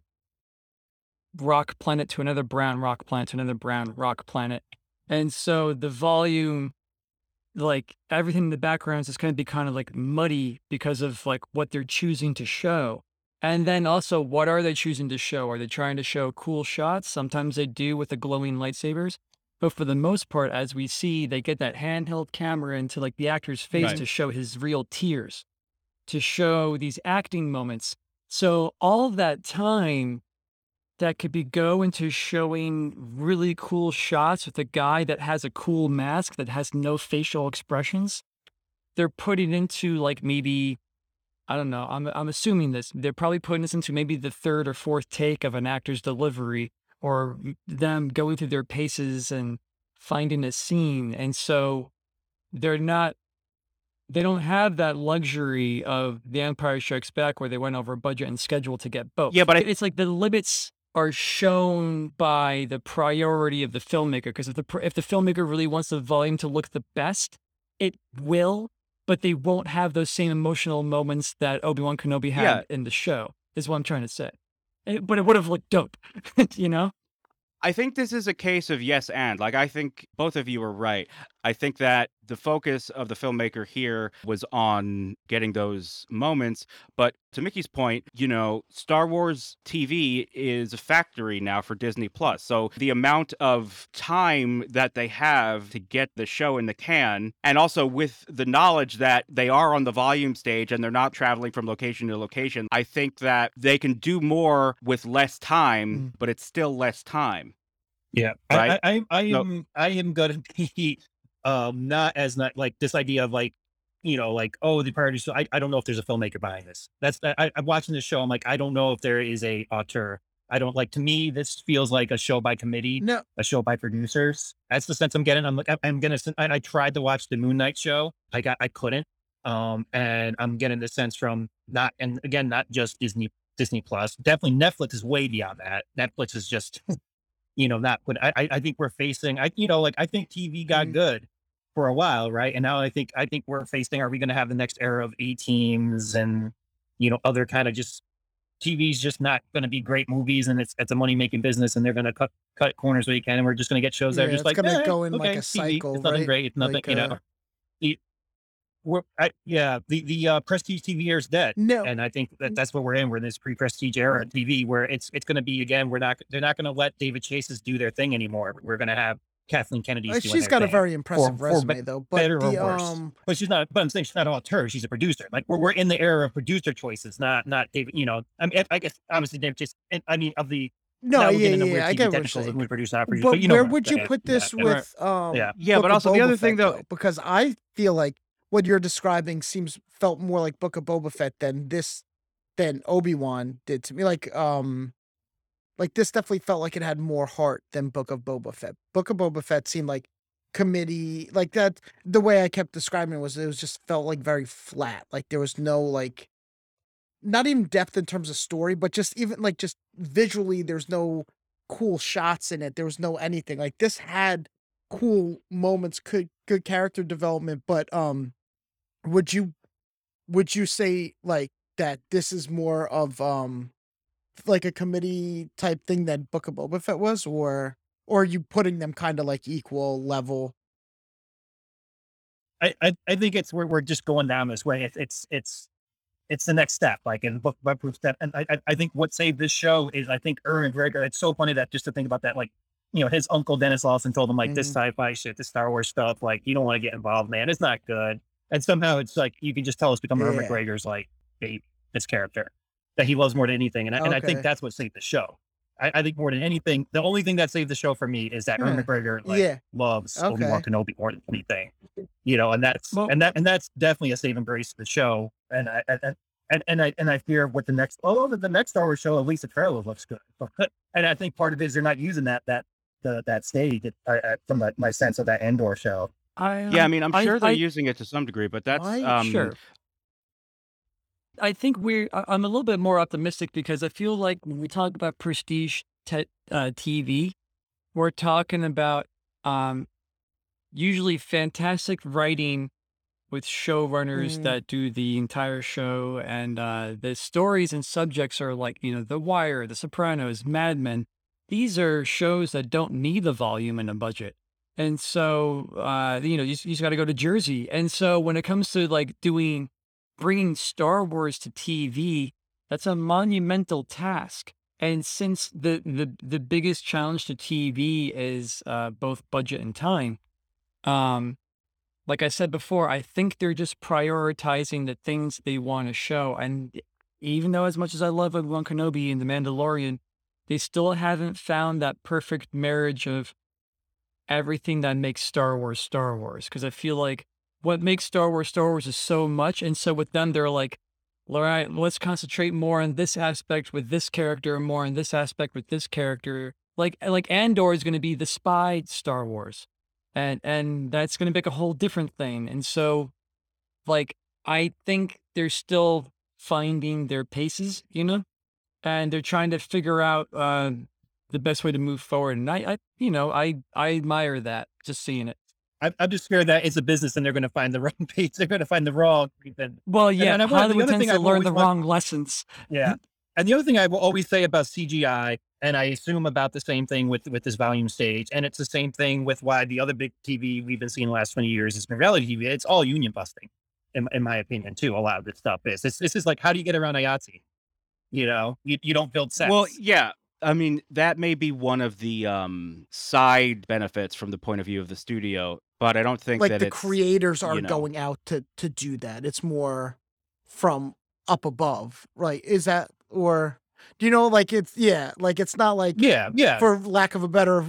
Speaker 2: rock planet to another brown rock planet to another brown rock planet. And so the volume like everything in the background is going to be kind of like muddy because of like what they're choosing to show. And then also, what are they choosing to show? Are they trying to show cool shots? Sometimes they do with the glowing lightsabers. But for the most part, as we see, they get that handheld camera into like the actor's face
Speaker 1: Right.
Speaker 2: to show his real tears, to show these acting moments. So all that time that could be go into showing really cool shots with a guy that has a cool mask that has no facial expressions. They're putting into like maybe I don't know. I'm I'm assuming this. They're probably putting this into maybe the third or fourth take of an actor's delivery or them going through their paces and finding a scene. And so they're not they don't have that luxury of The Empire Strikes Back where they went over budget and schedule to get both.
Speaker 1: Yeah, but I-
Speaker 2: it's like the limits are shown by the priority of the filmmaker because if the if the filmmaker really wants the volume to look the best, it will, but they won't have those same emotional moments that Obi-Wan Kenobi had
Speaker 1: Yeah.
Speaker 2: in the show. Is what I'm trying to say. Eh, But it would have looked dope, you know?
Speaker 1: I think this is a case of yes and. Like, I think both of you are right. I think that the focus of the filmmaker here was on getting those moments. But to Mickey's point, you know, Star Wars TV is a factory now for Disney Plus. So the amount of time that they have to get the show in the can, and also with the knowledge that they are on the volume stage and they're not traveling from location to location, I think that they can do more with less time, mm. but it's still less time.
Speaker 4: Yeah,
Speaker 1: Right?
Speaker 4: I, I, I, I
Speaker 1: No.
Speaker 4: am, I am going to be, um, not as not like this idea of like, you know, like oh the priority. So I, I don't know if there's a filmmaker behind this. That's I, I'm watching this show. I'm like, I don't know if there is a auteur. I don't like. To me, this feels like a show by committee,
Speaker 3: No,
Speaker 4: a show by producers. That's the sense I'm getting. I'm like, I'm- I'm gonna. And I tried to watch the Moon Knight show. I got, I couldn't. Um, and I'm getting the sense from not, and again, not just Disney, Disney Plus. Definitely Netflix is way beyond that. Netflix is just you know, not but I I think we're facing I you know, like I think TV got
Speaker 3: Mhm.
Speaker 4: good for a while, right? And now I think I think we're facing are we gonna have the next era of A teams and you know, other kind of just TV's just not gonna be great movies and it's it's a money making business and they're gonna cut cut corners where you can and we're just gonna get shows that
Speaker 3: Yeah,
Speaker 4: are just
Speaker 3: it's
Speaker 4: like
Speaker 3: gonna
Speaker 4: "Eh,
Speaker 3: go in like
Speaker 4: okay,
Speaker 3: a
Speaker 4: TV,
Speaker 3: cycle,
Speaker 4: It's nothing
Speaker 3: right?
Speaker 4: great. It's nothing,
Speaker 3: Like,
Speaker 4: you know.
Speaker 3: uh,
Speaker 4: The, we're I, yeah, the the uh, prestige TV era is dead.
Speaker 3: no.
Speaker 4: And I think that that's what we're in. We're in this pre-prestige era TV where it's it's going to be again. We're not they're not going to let David Chases do their thing anymore. We're going to have Kathleen Kennedy.
Speaker 3: Uh, she's got a very impressive
Speaker 4: for
Speaker 3: resume
Speaker 4: be-
Speaker 3: though. But
Speaker 4: better or worse.
Speaker 3: um
Speaker 4: But she's not. But I'm saying she's not all her. She's a producer. Like we're, we're in the era of producer choices, not not David. You know, I mean, I guess obviously David. And I mean, of the
Speaker 3: no,
Speaker 4: now
Speaker 3: yeah, yeah, I get what you're saying.
Speaker 4: who producer, not producer.
Speaker 3: But
Speaker 4: But you know
Speaker 3: where would you put this
Speaker 4: Yeah,
Speaker 3: with um
Speaker 4: Yeah.
Speaker 1: Yeah,
Speaker 3: Book
Speaker 1: but also the other thing,
Speaker 3: Fett,
Speaker 1: though-
Speaker 3: because I feel like what you're describing seems felt more like Book of Boba Fett than this than Obi-Wan did to me. Like um like this definitely felt like it had more heart than Book of Boba Fett. Book of Boba Fett seemed like committee like that the way I kept describing it was it was just felt like very flat. Like there was no like not even depth in terms of story, but just even like just visually, there's no cool shots in it. There was no anything. Like this had cool moments, good good character development, but um would you would you say like that this is more of um like a committee type thing that Book of Boba Fett was, or or are you putting them kind of like equal level?
Speaker 4: I, I, I think it's we're, we're just going down this way. It's it's it's it's the next step, like in book by proof step. And I, I I think what saved this show is I think Ewan Gregor. It's so funny that just to think about that, like you know, his uncle Denis Lawson told him like this
Speaker 3: Mhm.
Speaker 4: sci-fi shit, this Star Wars stuff, like you don't want to get involved, man. It's not good. And somehow it's like you can just tell it's become
Speaker 3: Yeah.
Speaker 4: McGregor's like baby, this character that he loves more than anything. And I, and I think
Speaker 3: Okay.
Speaker 4: that's what saved the show. I, I think more than anything, the only thing that saved the show for me is that Ewan
Speaker 3: Huh.
Speaker 4: McGregor like
Speaker 3: yeah.
Speaker 4: loves Obi Wan
Speaker 3: Okay.
Speaker 4: Kenobi more than anything. You know, and that's
Speaker 2: Well-
Speaker 4: and that and that's definitely a saving grace of the show. And I and and and I and I fear what the next oh the, the next Star Wars show at least the trailer looks good. and I think part of it is they're not using that that the, that stage from my, my sense of that Andor show.
Speaker 2: I
Speaker 1: Yeah, I
Speaker 2: um,
Speaker 1: mean, I'm
Speaker 2: I-
Speaker 1: sure they're
Speaker 2: I-
Speaker 1: using it to some degree, but that's
Speaker 3: Why?
Speaker 1: um,
Speaker 2: sure. I think we're. I'm a little bit more optimistic because I feel like when we talk about prestige te- uh, TV, we're talking about um, usually fantastic writing with showrunners
Speaker 3: Mm.
Speaker 2: that do the entire show, and uh, the stories and subjects are like you know The Wire, The Sopranos, Mad Men. These are shows that don't need the volume and a budget. And so, uh, you know, you, you just got to go to Jersey. And so, when it comes to like doing bringing Star Wars to TV, that's a monumental task. And since the the the biggest challenge to TV is uh, both budget and time, um, like I said before, I think they're just prioritizing the things they want to show. And even though as much as I love Obi Wan Kenobi and The Mandalorian, they still haven't found that perfect marriage of everything that makes Star Wars Star Wars. Because I feel like what makes Star Wars Star Wars is so much, and so with them, they're like, all right, let's concentrate more on this aspect with this character, and more on this aspect with this character. Like like Andor is going to be the spy Star Wars, and and that's going to make a whole different thing. And so, like I think they're still finding their paces, you know, and they're trying to figure out uh, the best way to move forward. And I, I you know, I I admire that just seeing it.
Speaker 4: I, I'm just scared that it's a business and they're going to find the wrong page. They're going to find the wrong. And,
Speaker 2: Well, yeah,
Speaker 4: and I wanted- the
Speaker 2: Hollywood
Speaker 4: other
Speaker 2: tends
Speaker 4: thing
Speaker 2: to
Speaker 4: I've
Speaker 2: learn
Speaker 4: always
Speaker 2: the
Speaker 4: want-
Speaker 2: wrong lessons.
Speaker 4: yeah. And the other thing I will always say about CGI, and I assume about the same thing with with this volume stage, and it's the same thing with why the other big TV we've been seeing the last 20 years has been reality TV. It's all union busting, in, in my opinion, too. A lot of this stuff is. This, this is like, how do you get around IATSE? You know, you, you don't build sets.
Speaker 1: Well, yeah. I mean, that may be one of the um, side benefits from the point of view of the studio, but I don't think
Speaker 3: Like
Speaker 1: that
Speaker 3: the
Speaker 1: it's,
Speaker 3: creators are
Speaker 1: you know.
Speaker 3: going out to to do that. It's more from up above, right? Is that or do you know like it's yeah, like it's not like
Speaker 4: yeah, yeah.
Speaker 3: for lack of a better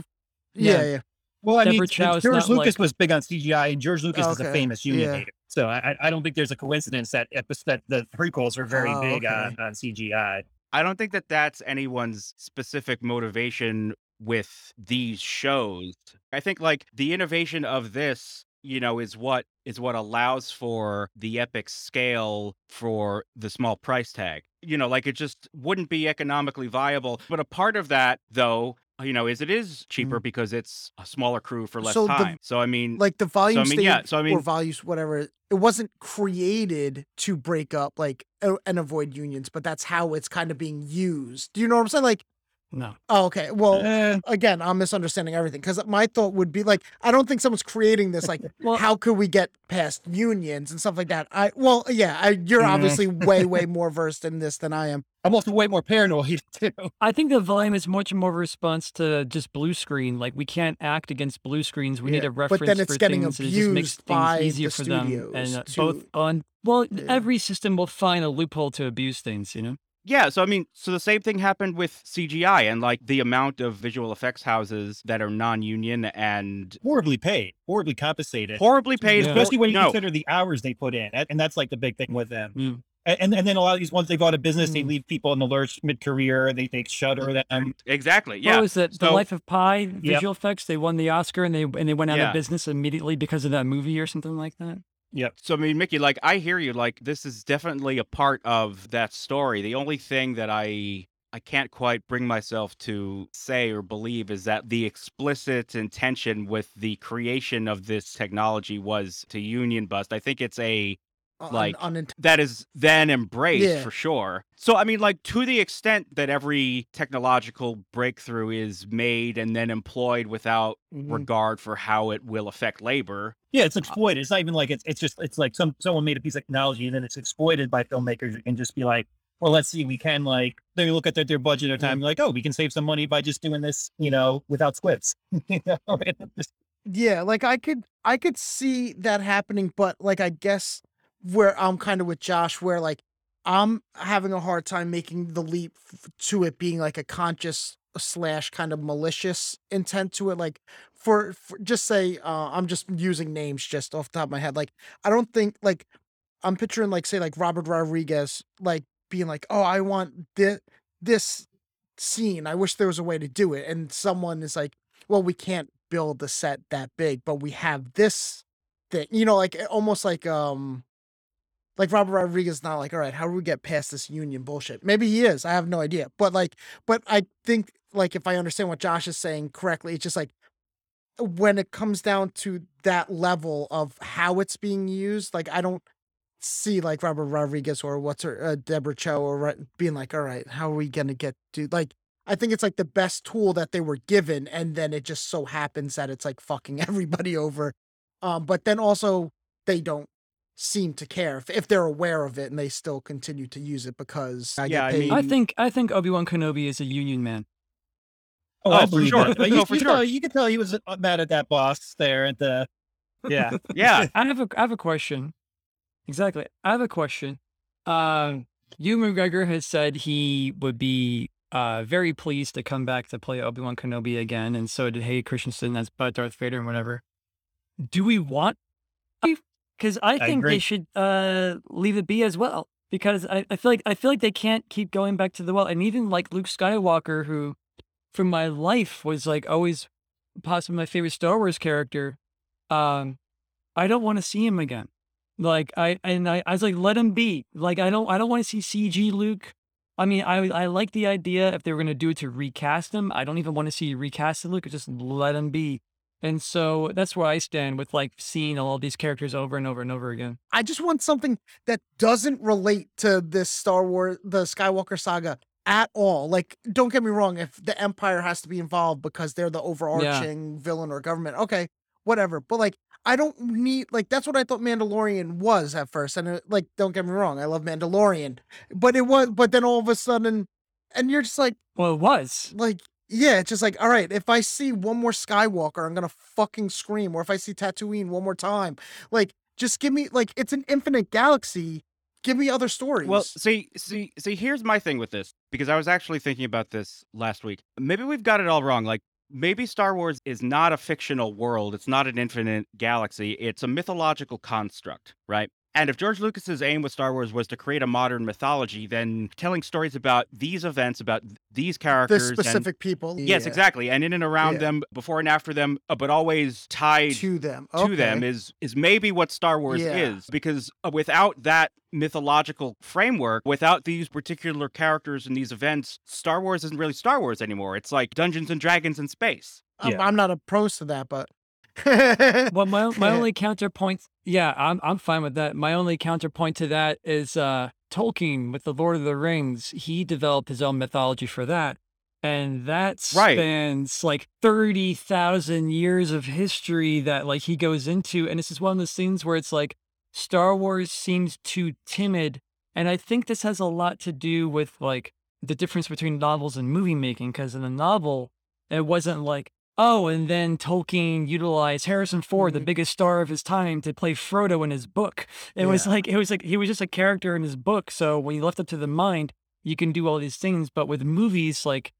Speaker 3: yeah,
Speaker 2: Yeah.
Speaker 3: yeah.
Speaker 4: Well, I mean,
Speaker 2: Deborah Chow is
Speaker 4: George Lucas
Speaker 2: like-
Speaker 4: was big on CGI, and George Lucas is a famous union
Speaker 3: yeah.
Speaker 4: So I, I- I don't think there's a coincidence that that the prequels were very
Speaker 3: Oh,
Speaker 4: big
Speaker 3: okay.
Speaker 4: on, on CGI.
Speaker 1: I don't think that that's anyone's specific motivation with these shows. I think like the innovation of this, you know, is what is what allows for the epic scale for the small price tag. You know, like it just wouldn't be economically viable. But a part of that though, you know, is it is cheaper because it's a smaller crew for less
Speaker 3: Mm. So the-
Speaker 1: time. so I mean
Speaker 3: Like the volume
Speaker 1: mean,
Speaker 3: stage
Speaker 1: yeah, so I mean,
Speaker 3: or
Speaker 1: mean-
Speaker 3: values, whatever. It wasn't created to break up like and avoid unions, but that's how it's kind of being used. Do you know what I'm saying? Like,
Speaker 2: No.
Speaker 3: oh, okay, well,
Speaker 4: Eh,
Speaker 3: again, I'm misunderstanding everything because my thought would be like, I don't think someone's creating this. Like,
Speaker 2: Well-
Speaker 3: how could we get past unions and stuff like that? I well, yeah, I, you're
Speaker 4: Mm.
Speaker 3: obviously way, way more versed in this than I am.
Speaker 4: I'm also way more paranoid too.
Speaker 2: I think the volume is much more of a response to just blue screen. Like we can't act against blue screens. We need
Speaker 3: Yeah,
Speaker 2: a
Speaker 3: but
Speaker 2: reference
Speaker 3: then it's
Speaker 2: for
Speaker 3: getting
Speaker 2: things. and it just makes
Speaker 3: abused by
Speaker 2: things easier
Speaker 3: the
Speaker 2: for them. And uh,
Speaker 3: to-
Speaker 2: both on well,
Speaker 3: Yeah.
Speaker 2: every system will find a loophole to abuse things. You know.
Speaker 1: Yeah, so I mean, so the same thing happened with CGI and like the amount of visual effects houses that are non-union and
Speaker 4: Horribly paid, horribly compensated.
Speaker 1: horribly paid,
Speaker 2: Yeah.
Speaker 4: Especially when you
Speaker 1: no,
Speaker 4: consider the hours they put in, and and that's like the big thing with them.
Speaker 2: Mm.
Speaker 4: And and then a lot of these ones they go out of business, they
Speaker 3: Mm.
Speaker 4: leave people in the lurch mid career. They they Shutter. Them.
Speaker 1: exactly.
Speaker 2: Yeah.
Speaker 1: Yeah,
Speaker 2: What was it? the Life of Pi visual effects. They won the Oscar and they and they went out
Speaker 1: Yeah.
Speaker 2: of business immediately because of that movie or something like that.
Speaker 4: Yep.
Speaker 1: So I mean, Mickey, like I hear you. Like this is definitely a part of that story. The only thing that I I can't quite bring myself to say or believe is that the explicit intention with the creation of this technology was to union bust. I think it's a
Speaker 3: Un-
Speaker 1: Like,
Speaker 3: unint-
Speaker 1: that is then embraced
Speaker 3: Yeah.
Speaker 1: for sure. So I mean, like to the extent that every technological breakthrough is made and then employed without
Speaker 3: Mhm.
Speaker 1: regard for how it will affect labor.
Speaker 4: Yeah, it's exploited. It's not even like it's it's just it's like some someone made a piece of technology and then it's exploited by filmmakers and just be like, well, let's see, we can like they look at their, their budget or time, like, oh, we can save some money by just doing this, you know, without squibs. You know,
Speaker 3: Yeah, like I could I could see that happening, but like I guess where I'm kind of with Josh, where like I'm having a hard time making the leap f- to it being like a conscious slash kind of malicious intent to it. Like for, for just say, uh, I'm just using names just off the top of my head. Like I don't think like I'm picturing like say like Robert Rodriguez like being like, oh, I want this this scene. I wish there was a way to do it, and someone is like, well, we can't build the set that big, but we have this thing. You know, like almost like um like Robert Rodriguez is not like, all right, how do we get past this union bullshit? Maybe he is. I have no idea. But like, but I think like if I understand what Josh is saying correctly, it's just like when it comes down to that level of how it's being used, like I don't see like Robert Rodriguez or what's her uh, Deborah Chow or being like, all right, how are we gonna get to like I think it's like the best tool that they were given, and then it just so happens that it's like fucking everybody over. Um, but then also they don't seem to care if, if they're aware of it and they still continue to use it because I
Speaker 1: Yeah, I
Speaker 3: get paid.
Speaker 2: I
Speaker 1: mean-
Speaker 2: think I think Obi Wan Kenobi is a union man.
Speaker 4: oh,
Speaker 1: Oh, for sure.
Speaker 4: that. But
Speaker 1: No,
Speaker 4: you,
Speaker 1: for
Speaker 4: you
Speaker 1: sure.
Speaker 4: Know, you can tell he was uh, mad at that boss there at the yeah.
Speaker 1: Yeah.
Speaker 2: I have a I have a question. Exactly. I have a question. Um, Ewan McGregor has said he would be uh very pleased to come back to play Obi Wan Kenobi again, and so did Hayden Christensen as uh, Darth Vader and whatever. Do we want? Because I think
Speaker 4: agree.
Speaker 2: they should uh leave it be as well. Because I, I feel like I feel like they can't keep going back to the well, and even like Luke Skywalker, who, from my life, was like always possibly my favorite Star Wars character. Um, I don't want to see him again. Like I and I, I was like, let him be. Like I don't I don't want to see CG Luke. I mean, I I like the idea if they were gonna do it to recast him. I don't even want to see recasted Luke. Just let him be. And so that's where I stand with like seeing all these characters over and over and over again.
Speaker 3: I just want something that doesn't relate to this Star Wars, the Skywalker saga at all. Like, don't get me wrong, if the Empire has to be involved because they're the overarching villain or government, okay, whatever. But like, I don't need like that's what I thought Mandalorian was at first. And it, like, don't get me wrong, I love Mandalorian, but it was, but then all of a sudden, and you're just like,
Speaker 2: Well, it was.
Speaker 3: like. Yeah, it's just like, all right, if I see one more Skywalker, I'm gonna fucking scream. Or if I see Tatooine one more time, like, just give me like it's an infinite galaxy. Give me other stories.
Speaker 1: Well, see, see, see. Here's my thing with this because I was actually thinking about this last week. Maybe we've got it all wrong. Like maybe Star Wars is not a fictional world. It's not an infinite galaxy. It's a mythological construct, right? And if George Lucas's aim with Star Wars was to create a modern mythology, then telling stories about these events, about th- these
Speaker 3: the
Speaker 1: characters, and-
Speaker 3: specific people.
Speaker 1: yes,
Speaker 3: yeah,
Speaker 1: exactly, and in and around
Speaker 3: Yeah.
Speaker 1: them, before and after them, uh, but always tied
Speaker 3: To them.
Speaker 1: to them is is maybe what Star Wars
Speaker 3: Yeah.
Speaker 1: is because uh, without that mythological framework without these particular characters and these events Star Wars isn't really Star Wars anymore it's like Dungeons and Dragons in space
Speaker 3: I'm,
Speaker 4: Yeah.
Speaker 3: I'm not opposed to that, but
Speaker 2: Well, my my only counterpoint, yeah, I'm I'm fine with that. My only counterpoint to that is uh Tolkien with the Lord of the Rings. He developed his own mythology for that, and that
Speaker 1: Right.
Speaker 2: spans like thirty thousand years of history that like he goes into, and this is one of those things where it's like Star Wars seems too timid, and I think this has a lot to do with like the difference between novels and movie making, because in the novel it wasn't like Oh, and then Tolkien utilized Harrison Ford, the
Speaker 3: Mhm.
Speaker 2: biggest star of his time, to play Frodo in his book. It was like it was like he was just a character in his book. So when you left up to the mind, you can do all these things. But with movies, like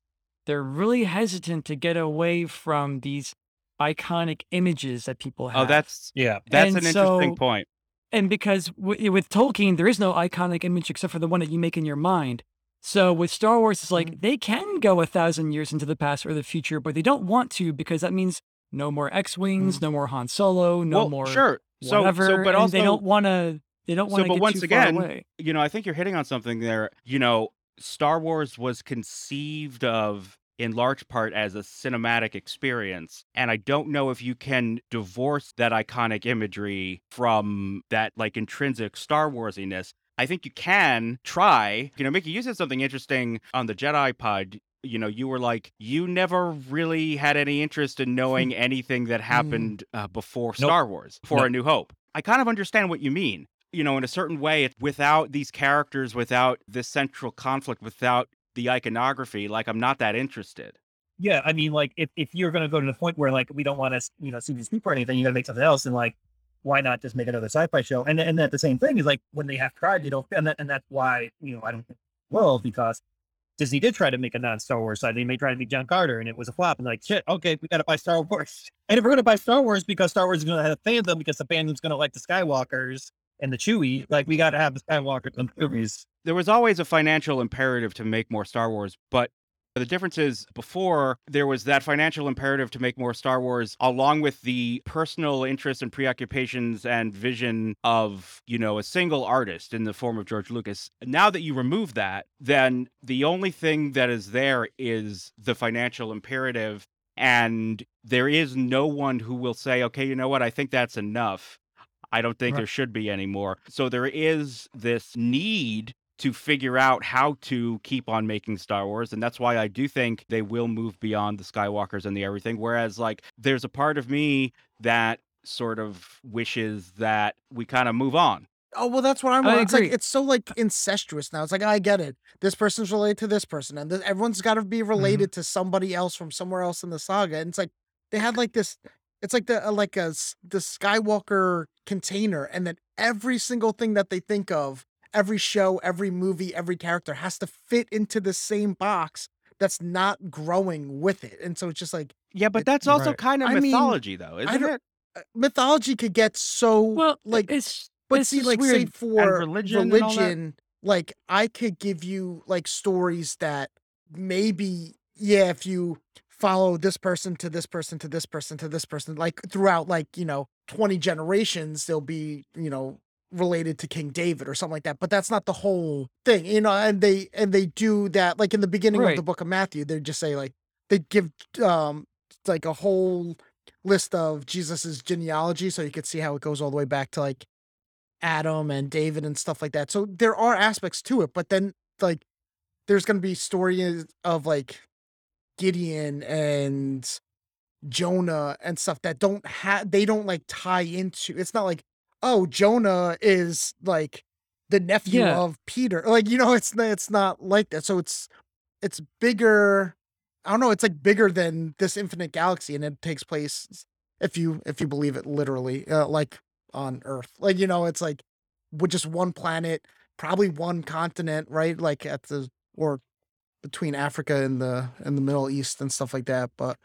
Speaker 2: they're really hesitant to get away from these iconic images that people have.
Speaker 1: oh that's
Speaker 4: Yeah.
Speaker 1: that's
Speaker 2: And
Speaker 1: an interesting
Speaker 2: so-
Speaker 1: point
Speaker 2: and because w- with Tolkien, there is no iconic image except for the one that you make in your mind. So with Star Wars, it's like mm-hmm. they can go a thousand years into the past or the future, but they don't want to because that means no more X wings, mm-hmm. no more Han Solo, no
Speaker 1: well
Speaker 2: more.
Speaker 1: sure So- so,
Speaker 2: whatever,
Speaker 1: but
Speaker 2: and they don't want to. They don't want to
Speaker 1: but
Speaker 2: get
Speaker 1: once again, you know, I think you're hitting on something there. You know, Star Wars was conceived of in large part as a cinematic experience. And I don't know if you can divorce that iconic imagery from that like intrinsic Star Warsiness. I think you can try. You know, Mickey, you said something interesting on the Jedi pod. You know, you were like, you never really had any interest in knowing anything that happened uh, before
Speaker 4: Nope.
Speaker 1: Star Wars, before
Speaker 4: Nope.
Speaker 1: A New Hope. I kind of understand what you mean you know, in a certain way, it's without these characters, without this central conflict, without the iconography, like I'm not that interested.
Speaker 4: Yeah, I mean, like if, if you're going to go to the point where like we don't want to, you know, see these people or anything, you got to make something else, and like, why not just make another sci-fi show? And and that the same thing is like when they have tried, you know, and that and that's why you know I don't well because Disney did try to make a non-Star Wars side. They may try to make John Carter, and it was a flop. And like shit, okay, we got to buy Star Wars. And if we're to buy Star Wars because Star Wars is to have a fandom because the fandom's to like the Skywalkers and the Chewie, like we got to have the Skywalkers in the movies.
Speaker 1: There was always a financial imperative to make more Star Wars, but the difference is before there was that financial imperative to make more Star Wars, along with the personal interests and preoccupations and vision of, you know, a single artist in the form of George Lucas. Now that you remove that, then the only thing that is there is the financial imperative. And there is no one who will say, okay, you know what? I think that's enough. I don't think
Speaker 3: Right.
Speaker 1: there should be anymore. So there is this need to figure out how to keep on making Star Wars. And that's why I do think they will move beyond the Skywalkers and the everything. Whereas, like, there's a part of me that sort of wishes that we kind of move on.
Speaker 3: Oh well, that's what I'm.
Speaker 2: I
Speaker 3: want. It's like
Speaker 2: agree.
Speaker 3: it's so like incestuous now. It's like I get it. This person's related to this person, and th- everyone's got to be
Speaker 2: Mm-hmm.
Speaker 3: related to somebody else from somewhere else in the saga. And it's like they had like this. It's like the uh, like a s- the Skywalker container, and then every single thing that they think of, every show, every movie, every character has to fit into the same box. That's not growing with it, and so it's just like
Speaker 1: Yeah, but
Speaker 3: It-
Speaker 1: that's also
Speaker 2: Right.
Speaker 1: kind of
Speaker 3: I mean,
Speaker 1: mythology, though, isn't it?
Speaker 3: uh, mythology could get so
Speaker 2: Well,
Speaker 3: like
Speaker 2: it's
Speaker 3: But
Speaker 2: it's
Speaker 3: see,
Speaker 2: just
Speaker 3: like, say for
Speaker 1: religion and all that?
Speaker 3: religion, like I could give you like stories that maybe, yeah, if you follow this person to this person to this person to this person, like throughout like, you know, 20 generations, they'll be, you know, related to King David or something like that. But that's not the whole thing, you know, and they and they do that like in the beginning of the book of Matthew, they just say like they give um like a whole list of Jesus's genealogy so you could see how it goes all the way back to like Adam and David and stuff like that. So there are aspects to it, but then like there's going to be stories of like Gideon and Jonah and stuff that don't have they don't like tie into. It's not like oh Jonah is like the nephew
Speaker 2: Yeah.
Speaker 3: of Peter. Like you know it's not, it's not like that. So it's it's bigger. I don't know. It's like bigger than this infinite galaxy, and it takes place if you if you believe it literally, uh, like on Earth. Like you know, it's like with just one planet, probably one continent, right? Like at the or between Africa and the and the Middle East and stuff like that. But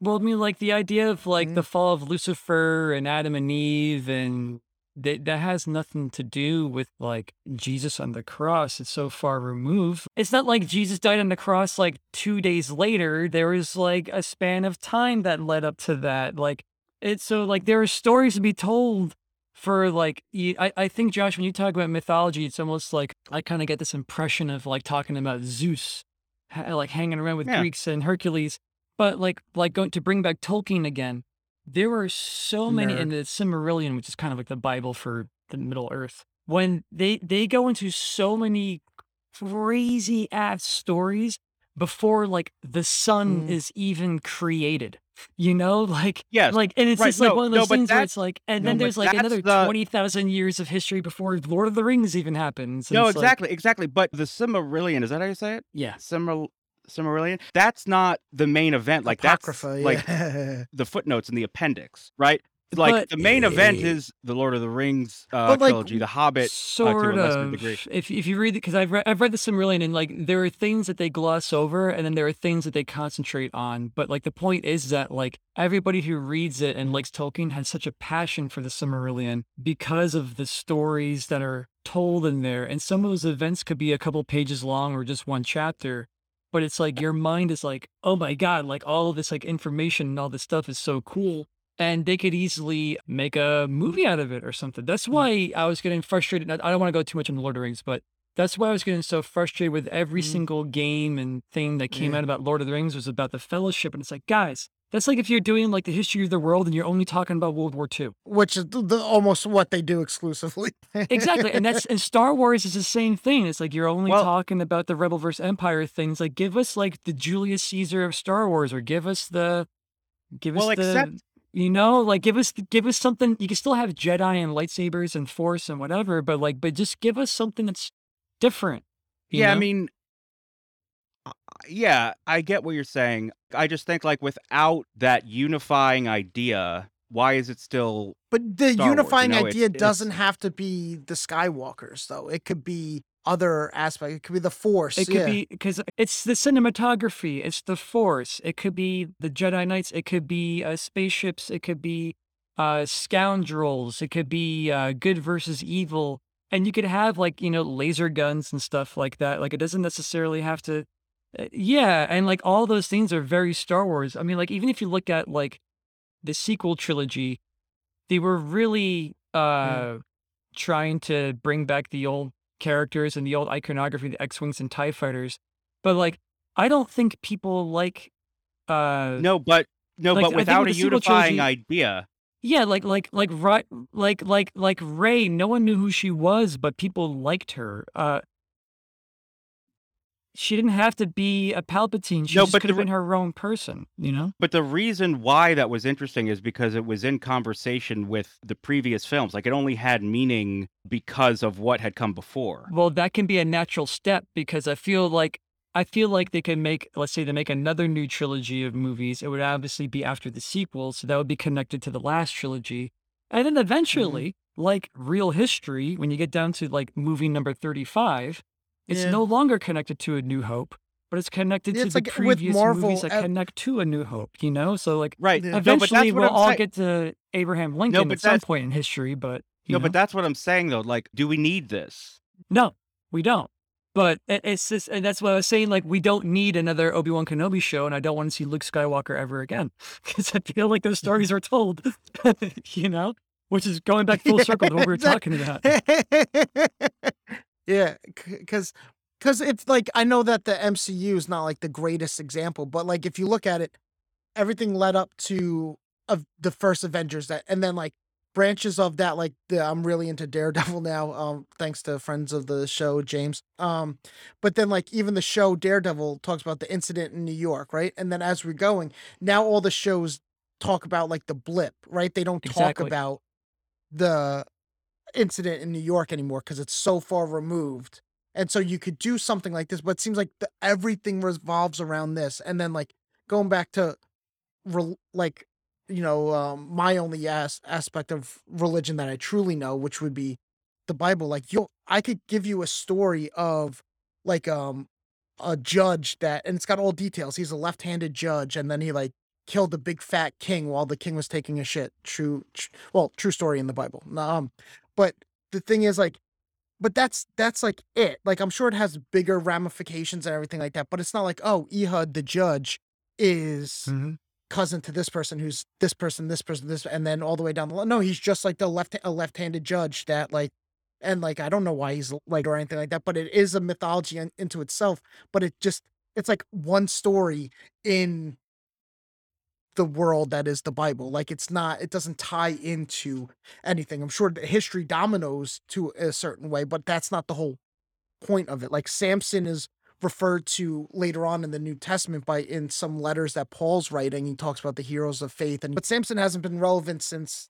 Speaker 2: Well, I mean, like the idea of like the mm-hmm. fall of Lucifer and Adam and Eve, and that that has nothing to do with like Jesus on the cross. It's so far removed. It's not like Jesus died on the cross like two days later. There was like a span of time that led up to that. Like it's so like there are stories to be told for like I I think Josh, when you talk about mythology, it's almost like I kind of get this impression of like talking about Zeus, ha- like hanging around with
Speaker 1: Yeah.
Speaker 2: Greeks and Hercules. But like like going to bring back Tolkien again, there were so many in the Silmarillion, which is kind of like the Bible for the Middle Earth. When they they go into so many crazy ass stories before like the sun
Speaker 3: Mm.
Speaker 2: is even created. You know, like
Speaker 1: Yes.
Speaker 2: like and it's
Speaker 1: right,
Speaker 2: just like
Speaker 1: no,
Speaker 2: one of those
Speaker 1: but
Speaker 2: things where it's like and
Speaker 1: no,
Speaker 2: then there's like another
Speaker 1: the-
Speaker 2: twenty thousand years of history before Lord of the Rings even happens.
Speaker 1: No,
Speaker 2: it's like-
Speaker 1: exactly, exactly. But the Silmarillion, is that how you say it?
Speaker 2: yeah.
Speaker 1: Silmar- Silmarillion? That's not the main event. Like
Speaker 3: Apocrypha,
Speaker 1: that's like the footnotes in the appendix, right? Like
Speaker 2: But-
Speaker 1: the main event is the Lord of the Rings uh,
Speaker 3: But, like,
Speaker 1: trilogy, The Hobbit.
Speaker 2: sort
Speaker 1: lesser
Speaker 2: of.
Speaker 1: degree.
Speaker 2: If if you read it, because I've read I've read the Silmarillion, and like there are things that they gloss over, and then there are things that they concentrate on. But like the point is that like everybody who reads it and likes Tolkien has such a passion for the Silmarillion because of the stories that are told in there, and some of those events could be a couple pages long or just one chapter. But it's like your mind is like, oh my god, like all of this like information and all this stuff is so cool. and they could easily make a movie out of it or something. That's why I was getting frustrated. I don't want to go too much into Lord of the Rings, but that's why I was getting so frustrated with every
Speaker 3: Mhm.
Speaker 2: single game and thing that came
Speaker 3: Yeah.
Speaker 2: out about Lord of the Rings was about the Fellowship, and it's like, guys, that's like if you're doing like the history of the world and you're only talking about World War II.
Speaker 3: which is the, the, almost what they do exclusively.
Speaker 2: Exactly, and that's and Star Wars is the same thing. It's like you're only
Speaker 1: Well-
Speaker 2: talking about the Rebel versus Empire things. Like, give us like the Julius Caesar of Star Wars, or give us the, give
Speaker 1: Well,
Speaker 2: us the,
Speaker 1: except
Speaker 2: you know, like give us give us something. You can still have Jedi and lightsabers and Force and whatever, but like, but just give us something that's different.
Speaker 1: yeah, I mean, uh, yeah, I get what you're saying. I just think like without that unifying idea, why is it still
Speaker 3: But the
Speaker 1: Star Wars, you
Speaker 3: unifying
Speaker 1: know, it's-
Speaker 3: idea
Speaker 1: it's-
Speaker 3: doesn't have to be the Skywalkers, though. It could be other aspects. It could be the Force.
Speaker 2: It could
Speaker 3: yeah.
Speaker 2: be because it's the cinematography, it's the Force, it could be the Jedi Knights, it could be uh, spaceships, it could be uh, scoundrels, it could be uh, good versus evil, and you could have like you know laser guns and stuff like that. Like it doesn't necessarily have to. Uh, yeah, and like all those things are very Star Wars. I mean, like even if you look at like the sequel trilogy, they were really uh trying to bring back the old characters and the old iconography, the X-wings and Tie fighters. But like, I don't think people like. uh
Speaker 1: no, but no,
Speaker 2: like,
Speaker 1: but without
Speaker 2: with
Speaker 1: a unifying
Speaker 2: trilogy-
Speaker 1: idea.
Speaker 2: Yeah, like like like right like like like Rey. No one knew who she was, but people liked her. Uh She didn't have to be a Palpatine. She
Speaker 1: No, but
Speaker 2: could have been her own person. You know.
Speaker 1: But the reason why that was interesting is because it was in conversation with the previous films. Like it only had meaning because of what had come before.
Speaker 2: Well, that can be a natural step because I feel like I feel like they can make, let's say, they make another new trilogy of movies. It would obviously be after the sequel, so that would be connected to the last trilogy, and then mm-hmm. eventually, like real history, when you get down to like movie number thirty-five, it's
Speaker 3: Yeah.
Speaker 2: no longer connected to A New Hope, but it's connected
Speaker 3: Yeah,
Speaker 2: to
Speaker 3: it's
Speaker 2: the
Speaker 3: like
Speaker 2: previous
Speaker 3: Marvel,
Speaker 2: movies that
Speaker 3: ev-
Speaker 2: connect to A New Hope. You know, so like
Speaker 1: Right.
Speaker 3: Yeah.
Speaker 1: No, but that's
Speaker 2: eventually
Speaker 1: what
Speaker 2: we'll all
Speaker 1: saying.
Speaker 2: get to Abraham Lincoln
Speaker 1: but
Speaker 2: at some point in history, but you
Speaker 1: No,
Speaker 2: know?
Speaker 1: but that's what I'm saying though. Like, do we need this?
Speaker 2: No, we don't. But it's just, and that's what I was saying. Like, we don't need another Obi Wan Kenobi show, and I don't want to see Luke Skywalker ever again because I feel like those stories are told, you know, which is going back full circle to what we were talking about.
Speaker 3: Yeah, because because it's like I know that the MCU is not like the greatest example, but like if you look at it, everything led up to of the first Avengers that, and then like branches of that, like the I'm really into Daredevil now, um, thanks to friends of the show James. Um, but then like even the show Daredevil talks about the incident in New York, right? And then as we're going, now all the shows talk about like the blip, right? They don't talk
Speaker 2: Exactly.
Speaker 3: about the incident in New York anymore because it's so far removed. And so you could do something like this, but it seems like the, everything revolves around this. And then like going back to rel like you know um, my only as- aspect of religion that I truly know, which would be the Bible. Like you, I could give you a story of like um a judge that, and it's got all details. He's a left-handed judge, and then he like killed the big fat king while the king was taking a shit. True, tr- well, true story in the Bible. Um, but the thing is like but that's that's like it like i'm sure it has bigger ramifications and everything like that but it's not like oh ehud the judge is
Speaker 2: Mhm.
Speaker 3: cousin to this person who's this person this person this and then all the way down the line no he's just like the left a left-handed judge that like and like i don't know why he's like or anything like that but it is a mythology in, into itself but it just it's like one story in the world that is the bible like it's not it doesn't tie into anything i'm sure history dominoes to a certain way but that's not the whole point of it like samson is referred to later on in the new testament by in some letters that paul's writing he talks about the heroes of faith and but samson hasn't been relevant since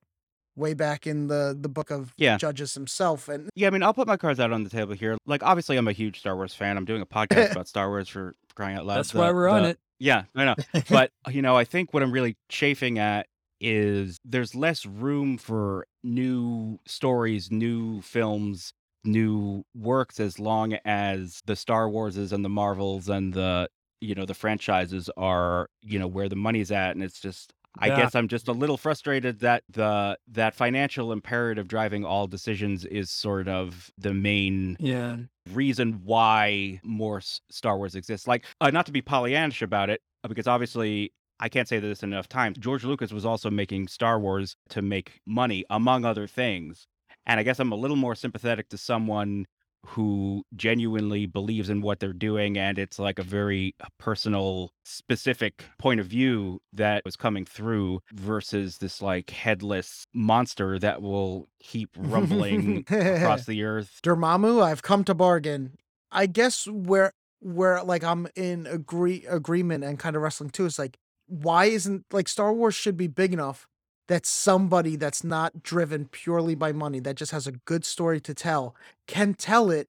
Speaker 3: way back in the the book of
Speaker 1: Yeah.
Speaker 3: judges himself and
Speaker 1: Yeah, I mean, I'll put my cards out on the table here. Like, obviously, I'm a huge Star Wars fan. I'm doing a podcast about Star Wars for crying out loud.
Speaker 2: That's
Speaker 1: The-
Speaker 2: why we're on
Speaker 1: the-
Speaker 2: it.
Speaker 1: Yeah, I know. but you know, I think what I'm really chafing at is there's less room for new stories, new films, new works as long as the Star Warses and the Marvels and the you know the franchises are you know where the money's at and it's just I
Speaker 2: Yeah.
Speaker 1: guess I'm just a little frustrated that the that financial imperative driving all decisions is sort of the main
Speaker 2: Yeah.
Speaker 1: reason why more Star Wars exists. Like, uh, not to be Pollyannish about it, uh, because obviously I can't say this enough times. George Lucas was also making Star Wars to make money, among other things. And I guess I'm a little more sympathetic to someone who genuinely believes in what they're doing and it's like a very uh, personal specific point of view that was coming through versus this like headless monster that will keep rumbling across the earth
Speaker 3: Dormammu, I've come to bargain. I guess where where like I'm in agree agreement and kind of wrestling too is like why isn't like Star Wars should be big enough that somebody that's not driven purely by money that just has a good story to tell can tell it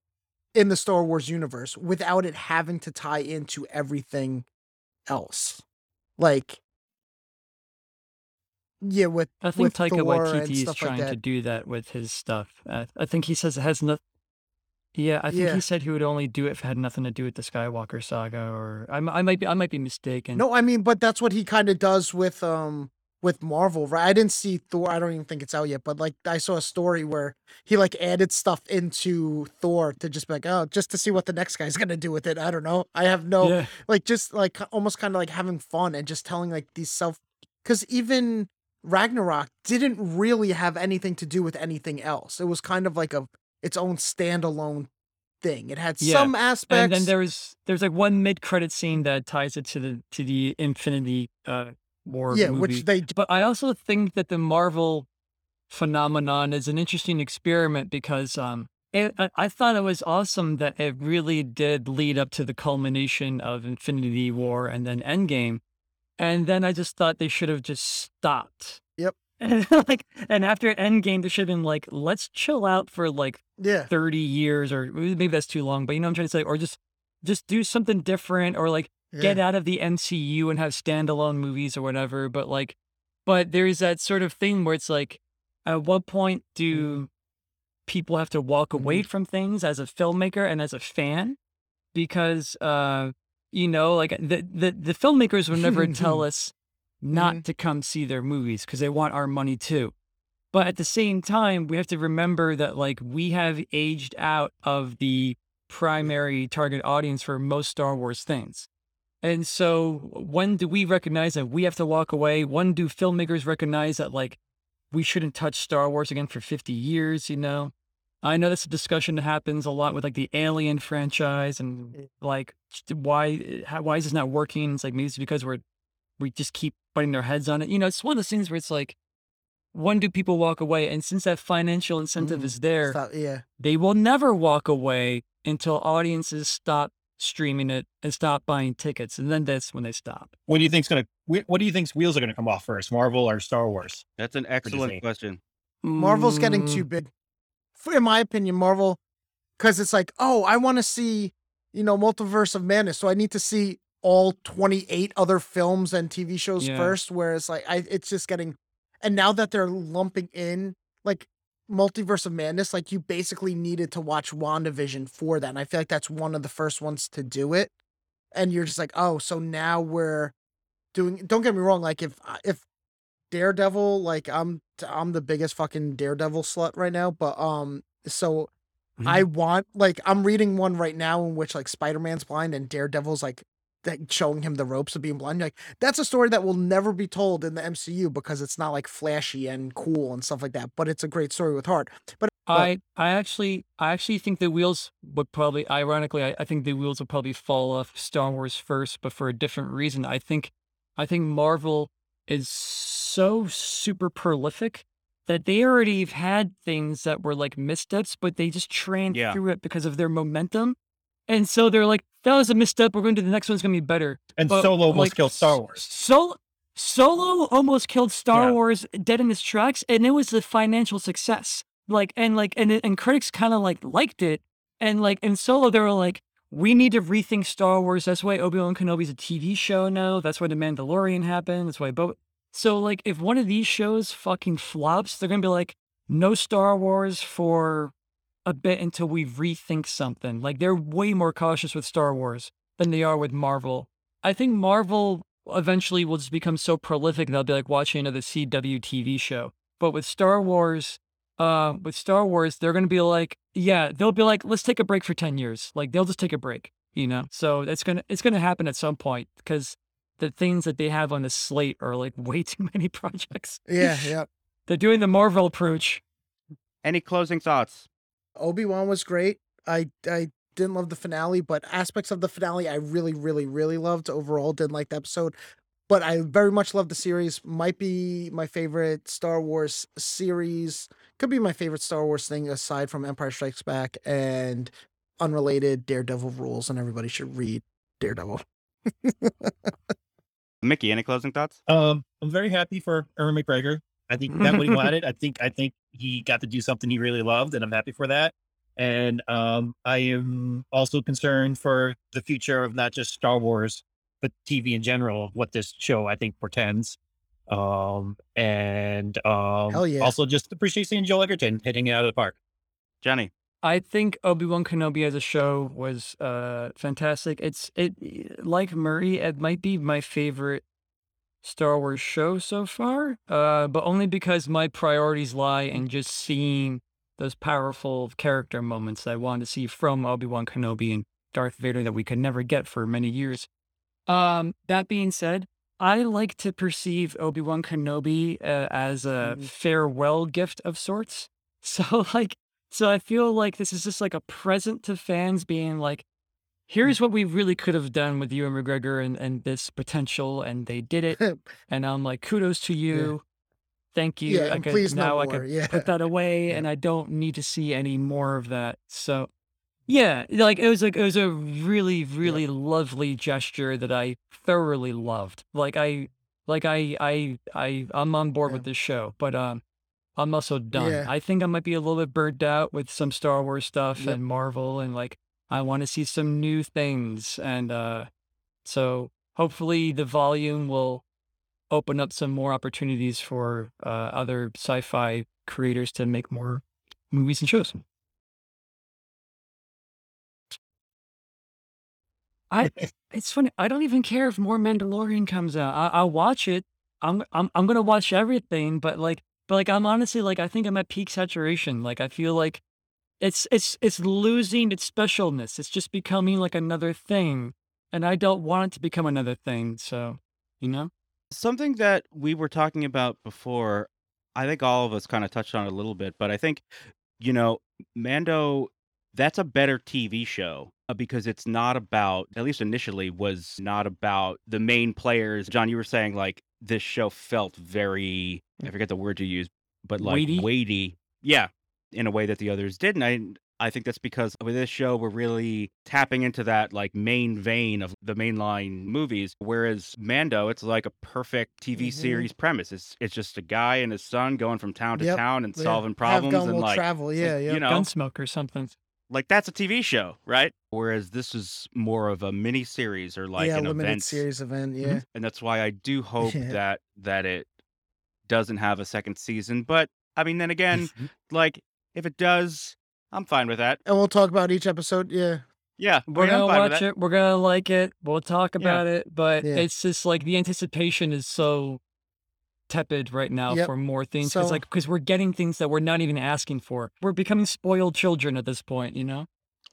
Speaker 3: in the Star Wars universe without it having to tie into everything else. Like yeah, with
Speaker 2: I think
Speaker 3: with
Speaker 2: Taika Waititi is
Speaker 3: stuff like
Speaker 2: trying to do that with his stuff. Uh, I think he says it has no. Yeah, I think
Speaker 3: Yeah.
Speaker 2: he said he would only do it if it had nothing to do with the Skywalker saga, or I might be I might be mistaken.
Speaker 3: No, I mean, but that's what he kind of does with um with Marvel, right? I didn't see Thor. I don't even think it's out yet, but like I saw a story where he like added stuff into Thor to just be like, oh, just to see what the next guy's gonna do with it. I don't know. I have no
Speaker 2: Yeah,
Speaker 3: like just like almost kind of like having fun and just telling like these self because even Ragnarok didn't really have anything to do with anything else. It was kind of like a its own standalone thing. It had
Speaker 2: Yeah,
Speaker 3: some aspects.
Speaker 2: and then there's there's like one mid credit scene that ties it to the to the Infinity uh, War
Speaker 3: yeah,
Speaker 2: movie.
Speaker 3: which they
Speaker 2: But I also think that the Marvel phenomenon is an interesting experiment because um, it, I, I thought it was awesome that it really did lead up to the culmination of Infinity War and then Endgame, and then I just thought they should have just stopped.
Speaker 3: Yep.
Speaker 2: And like, and after Endgame, they should have been like, let's chill out for like
Speaker 3: yeah.
Speaker 2: 30 years, or maybe that's too long, but you know what I'm trying to say, or just just do something different, or like
Speaker 3: yeah.
Speaker 2: get out of the MCU and have standalone movies or whatever. But like, but there's that sort of thing where it's like, at what point do people have to walk away from things as a filmmaker and as a fan? Because, uh, you know, like the the, the filmmakers would never tell us not
Speaker 3: Mhm.
Speaker 2: to come see their movies because they want our money too. But at the same time, we have to remember that like we have aged out of the primary target audience for most Star Wars things. And so when do we recognize that we have to walk away? When do filmmakers recognize that like we shouldn't touch Star Wars again for 50 years, you know? I know that's a discussion that happens a lot with like the Alien franchise and like why how, why is this not working? It's like maybe it's because we're we just keep butting their heads on it. You know, it's one of those things where it's like when do people walk away? And since that financial incentive
Speaker 3: Mhm.
Speaker 2: is there,
Speaker 3: yeah.
Speaker 2: they will never walk away until audiences stop streaming it and stop buying tickets. And then that's when they stop.
Speaker 4: What do you think's gonna? What do you think's wheels are gonna come off first, Marvel or Star Wars?
Speaker 1: that's an excellent question
Speaker 3: Marvel's getting
Speaker 2: Mm,
Speaker 3: too big. For, in my opinion, Marvel, because it's like, oh, I want to see, you know, Multiverse of Madness, so I need to see all 28 other films and TV shows
Speaker 2: Yeah.
Speaker 3: first. Whereas, like, I, it's just getting, and now that they're lumping in like Multiverse of Madness, like, you basically needed to watch WandaVision for that. And I feel like that's one of the first ones to do it. And you're just like, oh, so now we're doing. Don't get me wrong, like, if if Daredevil, like I'm I'm the biggest fucking Daredevil slut right now, but um so I want like I'm reading one right now in which like Spider-Man's blind and Daredevil's like that showing him the ropes of being blind. Like that's a story that will never be told in the MCU because it's not like flashy and cool and stuff like that, but it's a great story with heart. But
Speaker 2: I I actually I actually think the wheels would probably ironically I, I think the wheels would probably fall off Star Wars first, but for a different reason. I think I think Marvel is so super prolific that they already have had things that were like missteps, but they just trained
Speaker 1: Yeah.
Speaker 2: through it because of their momentum. And so they're like, that was a misstep. We're going to do the next one's gonna be better.
Speaker 4: And
Speaker 2: But,
Speaker 4: Solo almost
Speaker 2: like,
Speaker 4: killed Star Wars.
Speaker 2: Solo Solo almost killed Star
Speaker 4: Yeah.
Speaker 2: Wars dead in its tracks, and it was a financial success. Like and like and and critics kind of like liked it, and like in Solo they were like, we need to rethink Star Wars. That's why Obi Wan Kenobi's a TV show now. That's why The Mandalorian happened. That's why Boba. So like, if one of these shows fucking flops, they're gonna be like, no Star Wars for a bit until we rethink something. Like they're way more cautious with Star Wars than they are with Marvel. I think Marvel eventually will just become so prolific they'll be like watching another CW TV show. But with Star Wars, uh, with Star Wars, they're gonna be like, yeah, they'll be like, let's take a break for ten years. Like they'll just take a break, you know. So it's gonna it's gonna happen at some point because the things that they have on the slate are like way too many projects.
Speaker 3: Yeah, yeah.
Speaker 2: They're doing the Marvel approach.
Speaker 1: Any closing thoughts?
Speaker 3: Obi Wan was great. I I didn't love the finale, but aspects of the finale I really, really, really loved. Overall, didn't like the episode, but I very much love the series. Might be my favorite Star Wars series. Could be my favorite Star Wars thing aside from Empire Strikes Back and unrelated Daredevil rules, and everybody should read Daredevil.
Speaker 1: Mickey, any closing thoughts?
Speaker 4: Um, I'm very happy for Ewan McGregor. I think that what he wanted. I think I think he got to do something he really loved, and I'm happy for that. And um, I am also concerned for the future of not just Star Wars, but TV in general. What this show I think portends. Um, and um,
Speaker 3: yeah.
Speaker 4: also just appreciate seeing Joel Edgerton hitting it out of the park.
Speaker 1: Jenny.
Speaker 2: I think Obi Wan Kenobi as a show was uh fantastic. It's it like Murray, it might be my favorite Star Wars show so far, uh, but only because my priorities lie in just seeing those powerful character moments I wanted to see from Obi Wan Kenobi and Darth Vader that we could never get for many years. Um, that being said, I like to perceive Obi Wan Kenobi uh, as a
Speaker 3: Mhm.
Speaker 2: farewell gift of sorts. So like so I feel like this is just like a present to fans being like, here's what we really could have done with Ewan McGregor and, and this potential, and they did it. And I'm like, kudos to you. Thank you.
Speaker 3: Yeah,
Speaker 2: I
Speaker 3: and
Speaker 2: could,
Speaker 3: please no
Speaker 2: now I
Speaker 3: more,
Speaker 2: can
Speaker 3: yeah.
Speaker 2: put that away,
Speaker 3: Yeah.
Speaker 2: and I don't need to see any more of that. So, yeah, like it was like it was a really, really lovely gesture that I thoroughly loved. Like I, like I, I, I, I'm on board
Speaker 3: Yeah.
Speaker 2: with this show, but um, I'm also done.
Speaker 3: Yeah.
Speaker 2: I think I might be a little bit burnt out with some Star Wars stuff
Speaker 3: Yep.
Speaker 2: and Marvel, and like I want to see some new things, and uh, so hopefully the volume will open up some more opportunities for uh, other sci-fi creators to make more movies and shows. I it's funny. I don't even care if more Mandalorian comes out. I, I'll watch it. I'm I'm I'm gonna watch everything, but like but like I'm honestly like I think I'm at peak saturation. Like I feel like it's it's it's losing its specialness. It's just becoming like another thing, and I don't want it to become another thing. So, you know.
Speaker 1: Something that we were talking about before, I think all of us kind of touched on it a little bit, but I think, you know, Mando, that's a better TV show uh, because it's not about, at least initially, was not about the main players. Jon, you were saying like this show felt very, I forget the word you used, but like
Speaker 2: Weighty?
Speaker 1: weighty. Yeah, in a way that the others didn't. I, I think that's because with this show, we're really tapping into that like main vein of the mainline movies. Whereas Mando, it's like a perfect TV
Speaker 3: Mhm.
Speaker 1: series premise. It's it's just a guy and his son going from town to
Speaker 3: Yep.
Speaker 1: town and
Speaker 3: Yeah.
Speaker 1: solving
Speaker 3: Have
Speaker 1: problems
Speaker 3: gun
Speaker 1: and
Speaker 3: will
Speaker 1: like
Speaker 3: travel. Yeah,
Speaker 1: like,
Speaker 3: yeah.
Speaker 1: you know,
Speaker 2: Gunsmoke or something.
Speaker 1: like that's a TV show, right? Whereas this is more of a mini series or like
Speaker 3: yeah,
Speaker 1: an
Speaker 3: limited
Speaker 1: event,
Speaker 3: series event.
Speaker 2: Mm-hmm.
Speaker 3: Yeah.
Speaker 1: and that's why I do hope
Speaker 3: Yeah.
Speaker 1: that that it doesn't have a second season. But I mean, then again, like if it does, I'm fine with that.
Speaker 3: And we'll talk about each episode. Yeah.
Speaker 1: Yeah,
Speaker 2: We're
Speaker 1: mean, I'm
Speaker 2: gonna
Speaker 1: fine
Speaker 2: watch it. We're gonna like it. We'll talk
Speaker 1: Yeah.
Speaker 2: about it. But
Speaker 3: Yeah.
Speaker 2: it's just like the anticipation is so tepid right now
Speaker 3: Yep.
Speaker 2: for more things because
Speaker 3: So-
Speaker 2: like because we're getting things that we're not even asking for. We're becoming spoiled children at this point. You know.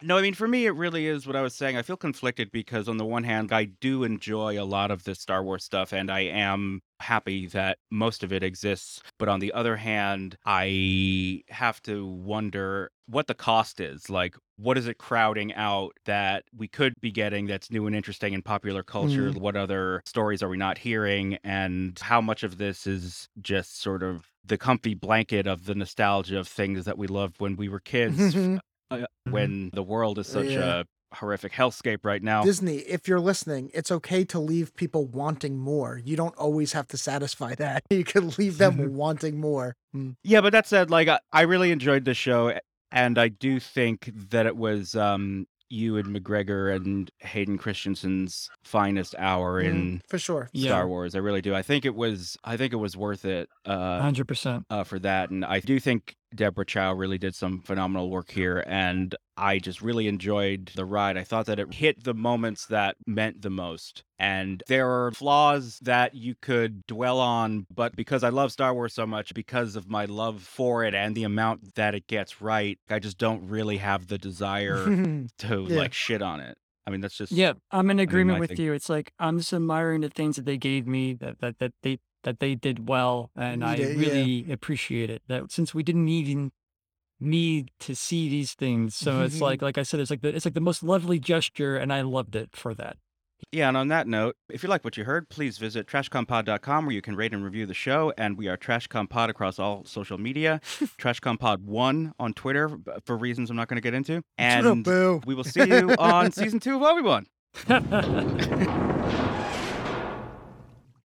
Speaker 1: No, I mean, for me, it really is what I was saying. I feel conflicted because, on the one hand, I do enjoy a lot of the Star Wars stuff, and I am happy that most of it exists. But on the other hand, I have to wonder what the cost is. Like, what is it crowding out that we could be getting that's new and interesting in popular culture? Mm-hmm. What other stories are we not hearing? And how much of this is just sort of the comfy blanket of the nostalgia of things that we loved when we were kids mm-hmm. Uh,
Speaker 2: Mm-hmm.
Speaker 1: when the world is such
Speaker 3: Yeah.
Speaker 1: a horrific hellscape right now.
Speaker 3: Disney, if you're listening, it's okay to leave people wanting more. You don't always have to satisfy that. You can leave them wanting more. Mm.
Speaker 1: yeah, but that said, like I, I really enjoyed the show, and I do think that it was um Ewan McGregor and Hayden Christensen's finest hour in
Speaker 3: Mm, for sure.
Speaker 2: Yeah.
Speaker 1: Star Wars. I really do. I think it was. I think it was worth it. Uh,
Speaker 2: Hundred percent.
Speaker 1: uh, for that. And I do think Deborah Chow really did some phenomenal work here. And I just really enjoyed the ride. I thought that it hit the moments that meant the most. And there are flaws that you could dwell on, but because I love Star Wars so much, because of my love for it and the amount that it gets right, I just don't really have the desire to
Speaker 3: Yeah.
Speaker 1: like shit on it. I mean, that's just
Speaker 2: Yeah, I'm in agreement
Speaker 1: I
Speaker 2: with
Speaker 1: think-
Speaker 2: you. It's like I'm just admiring the things that they gave me that that, that they that they did well, and I
Speaker 3: did, yeah.
Speaker 2: really appreciate it. That since we didn't even need to see these things, so mm-hmm, it's like mm-hmm. like I said, it's like the, it's like the most lovely gesture, and I loved it for that.
Speaker 1: Yeah, and on that note, if you like what you heard, please visit trashcompod.com where you can rate and review the show. And we are Trashcompod across all social media. Trashcompod1 on Twitter for reasons I'm not going to get into. And we will see you on season two of Obi Wan.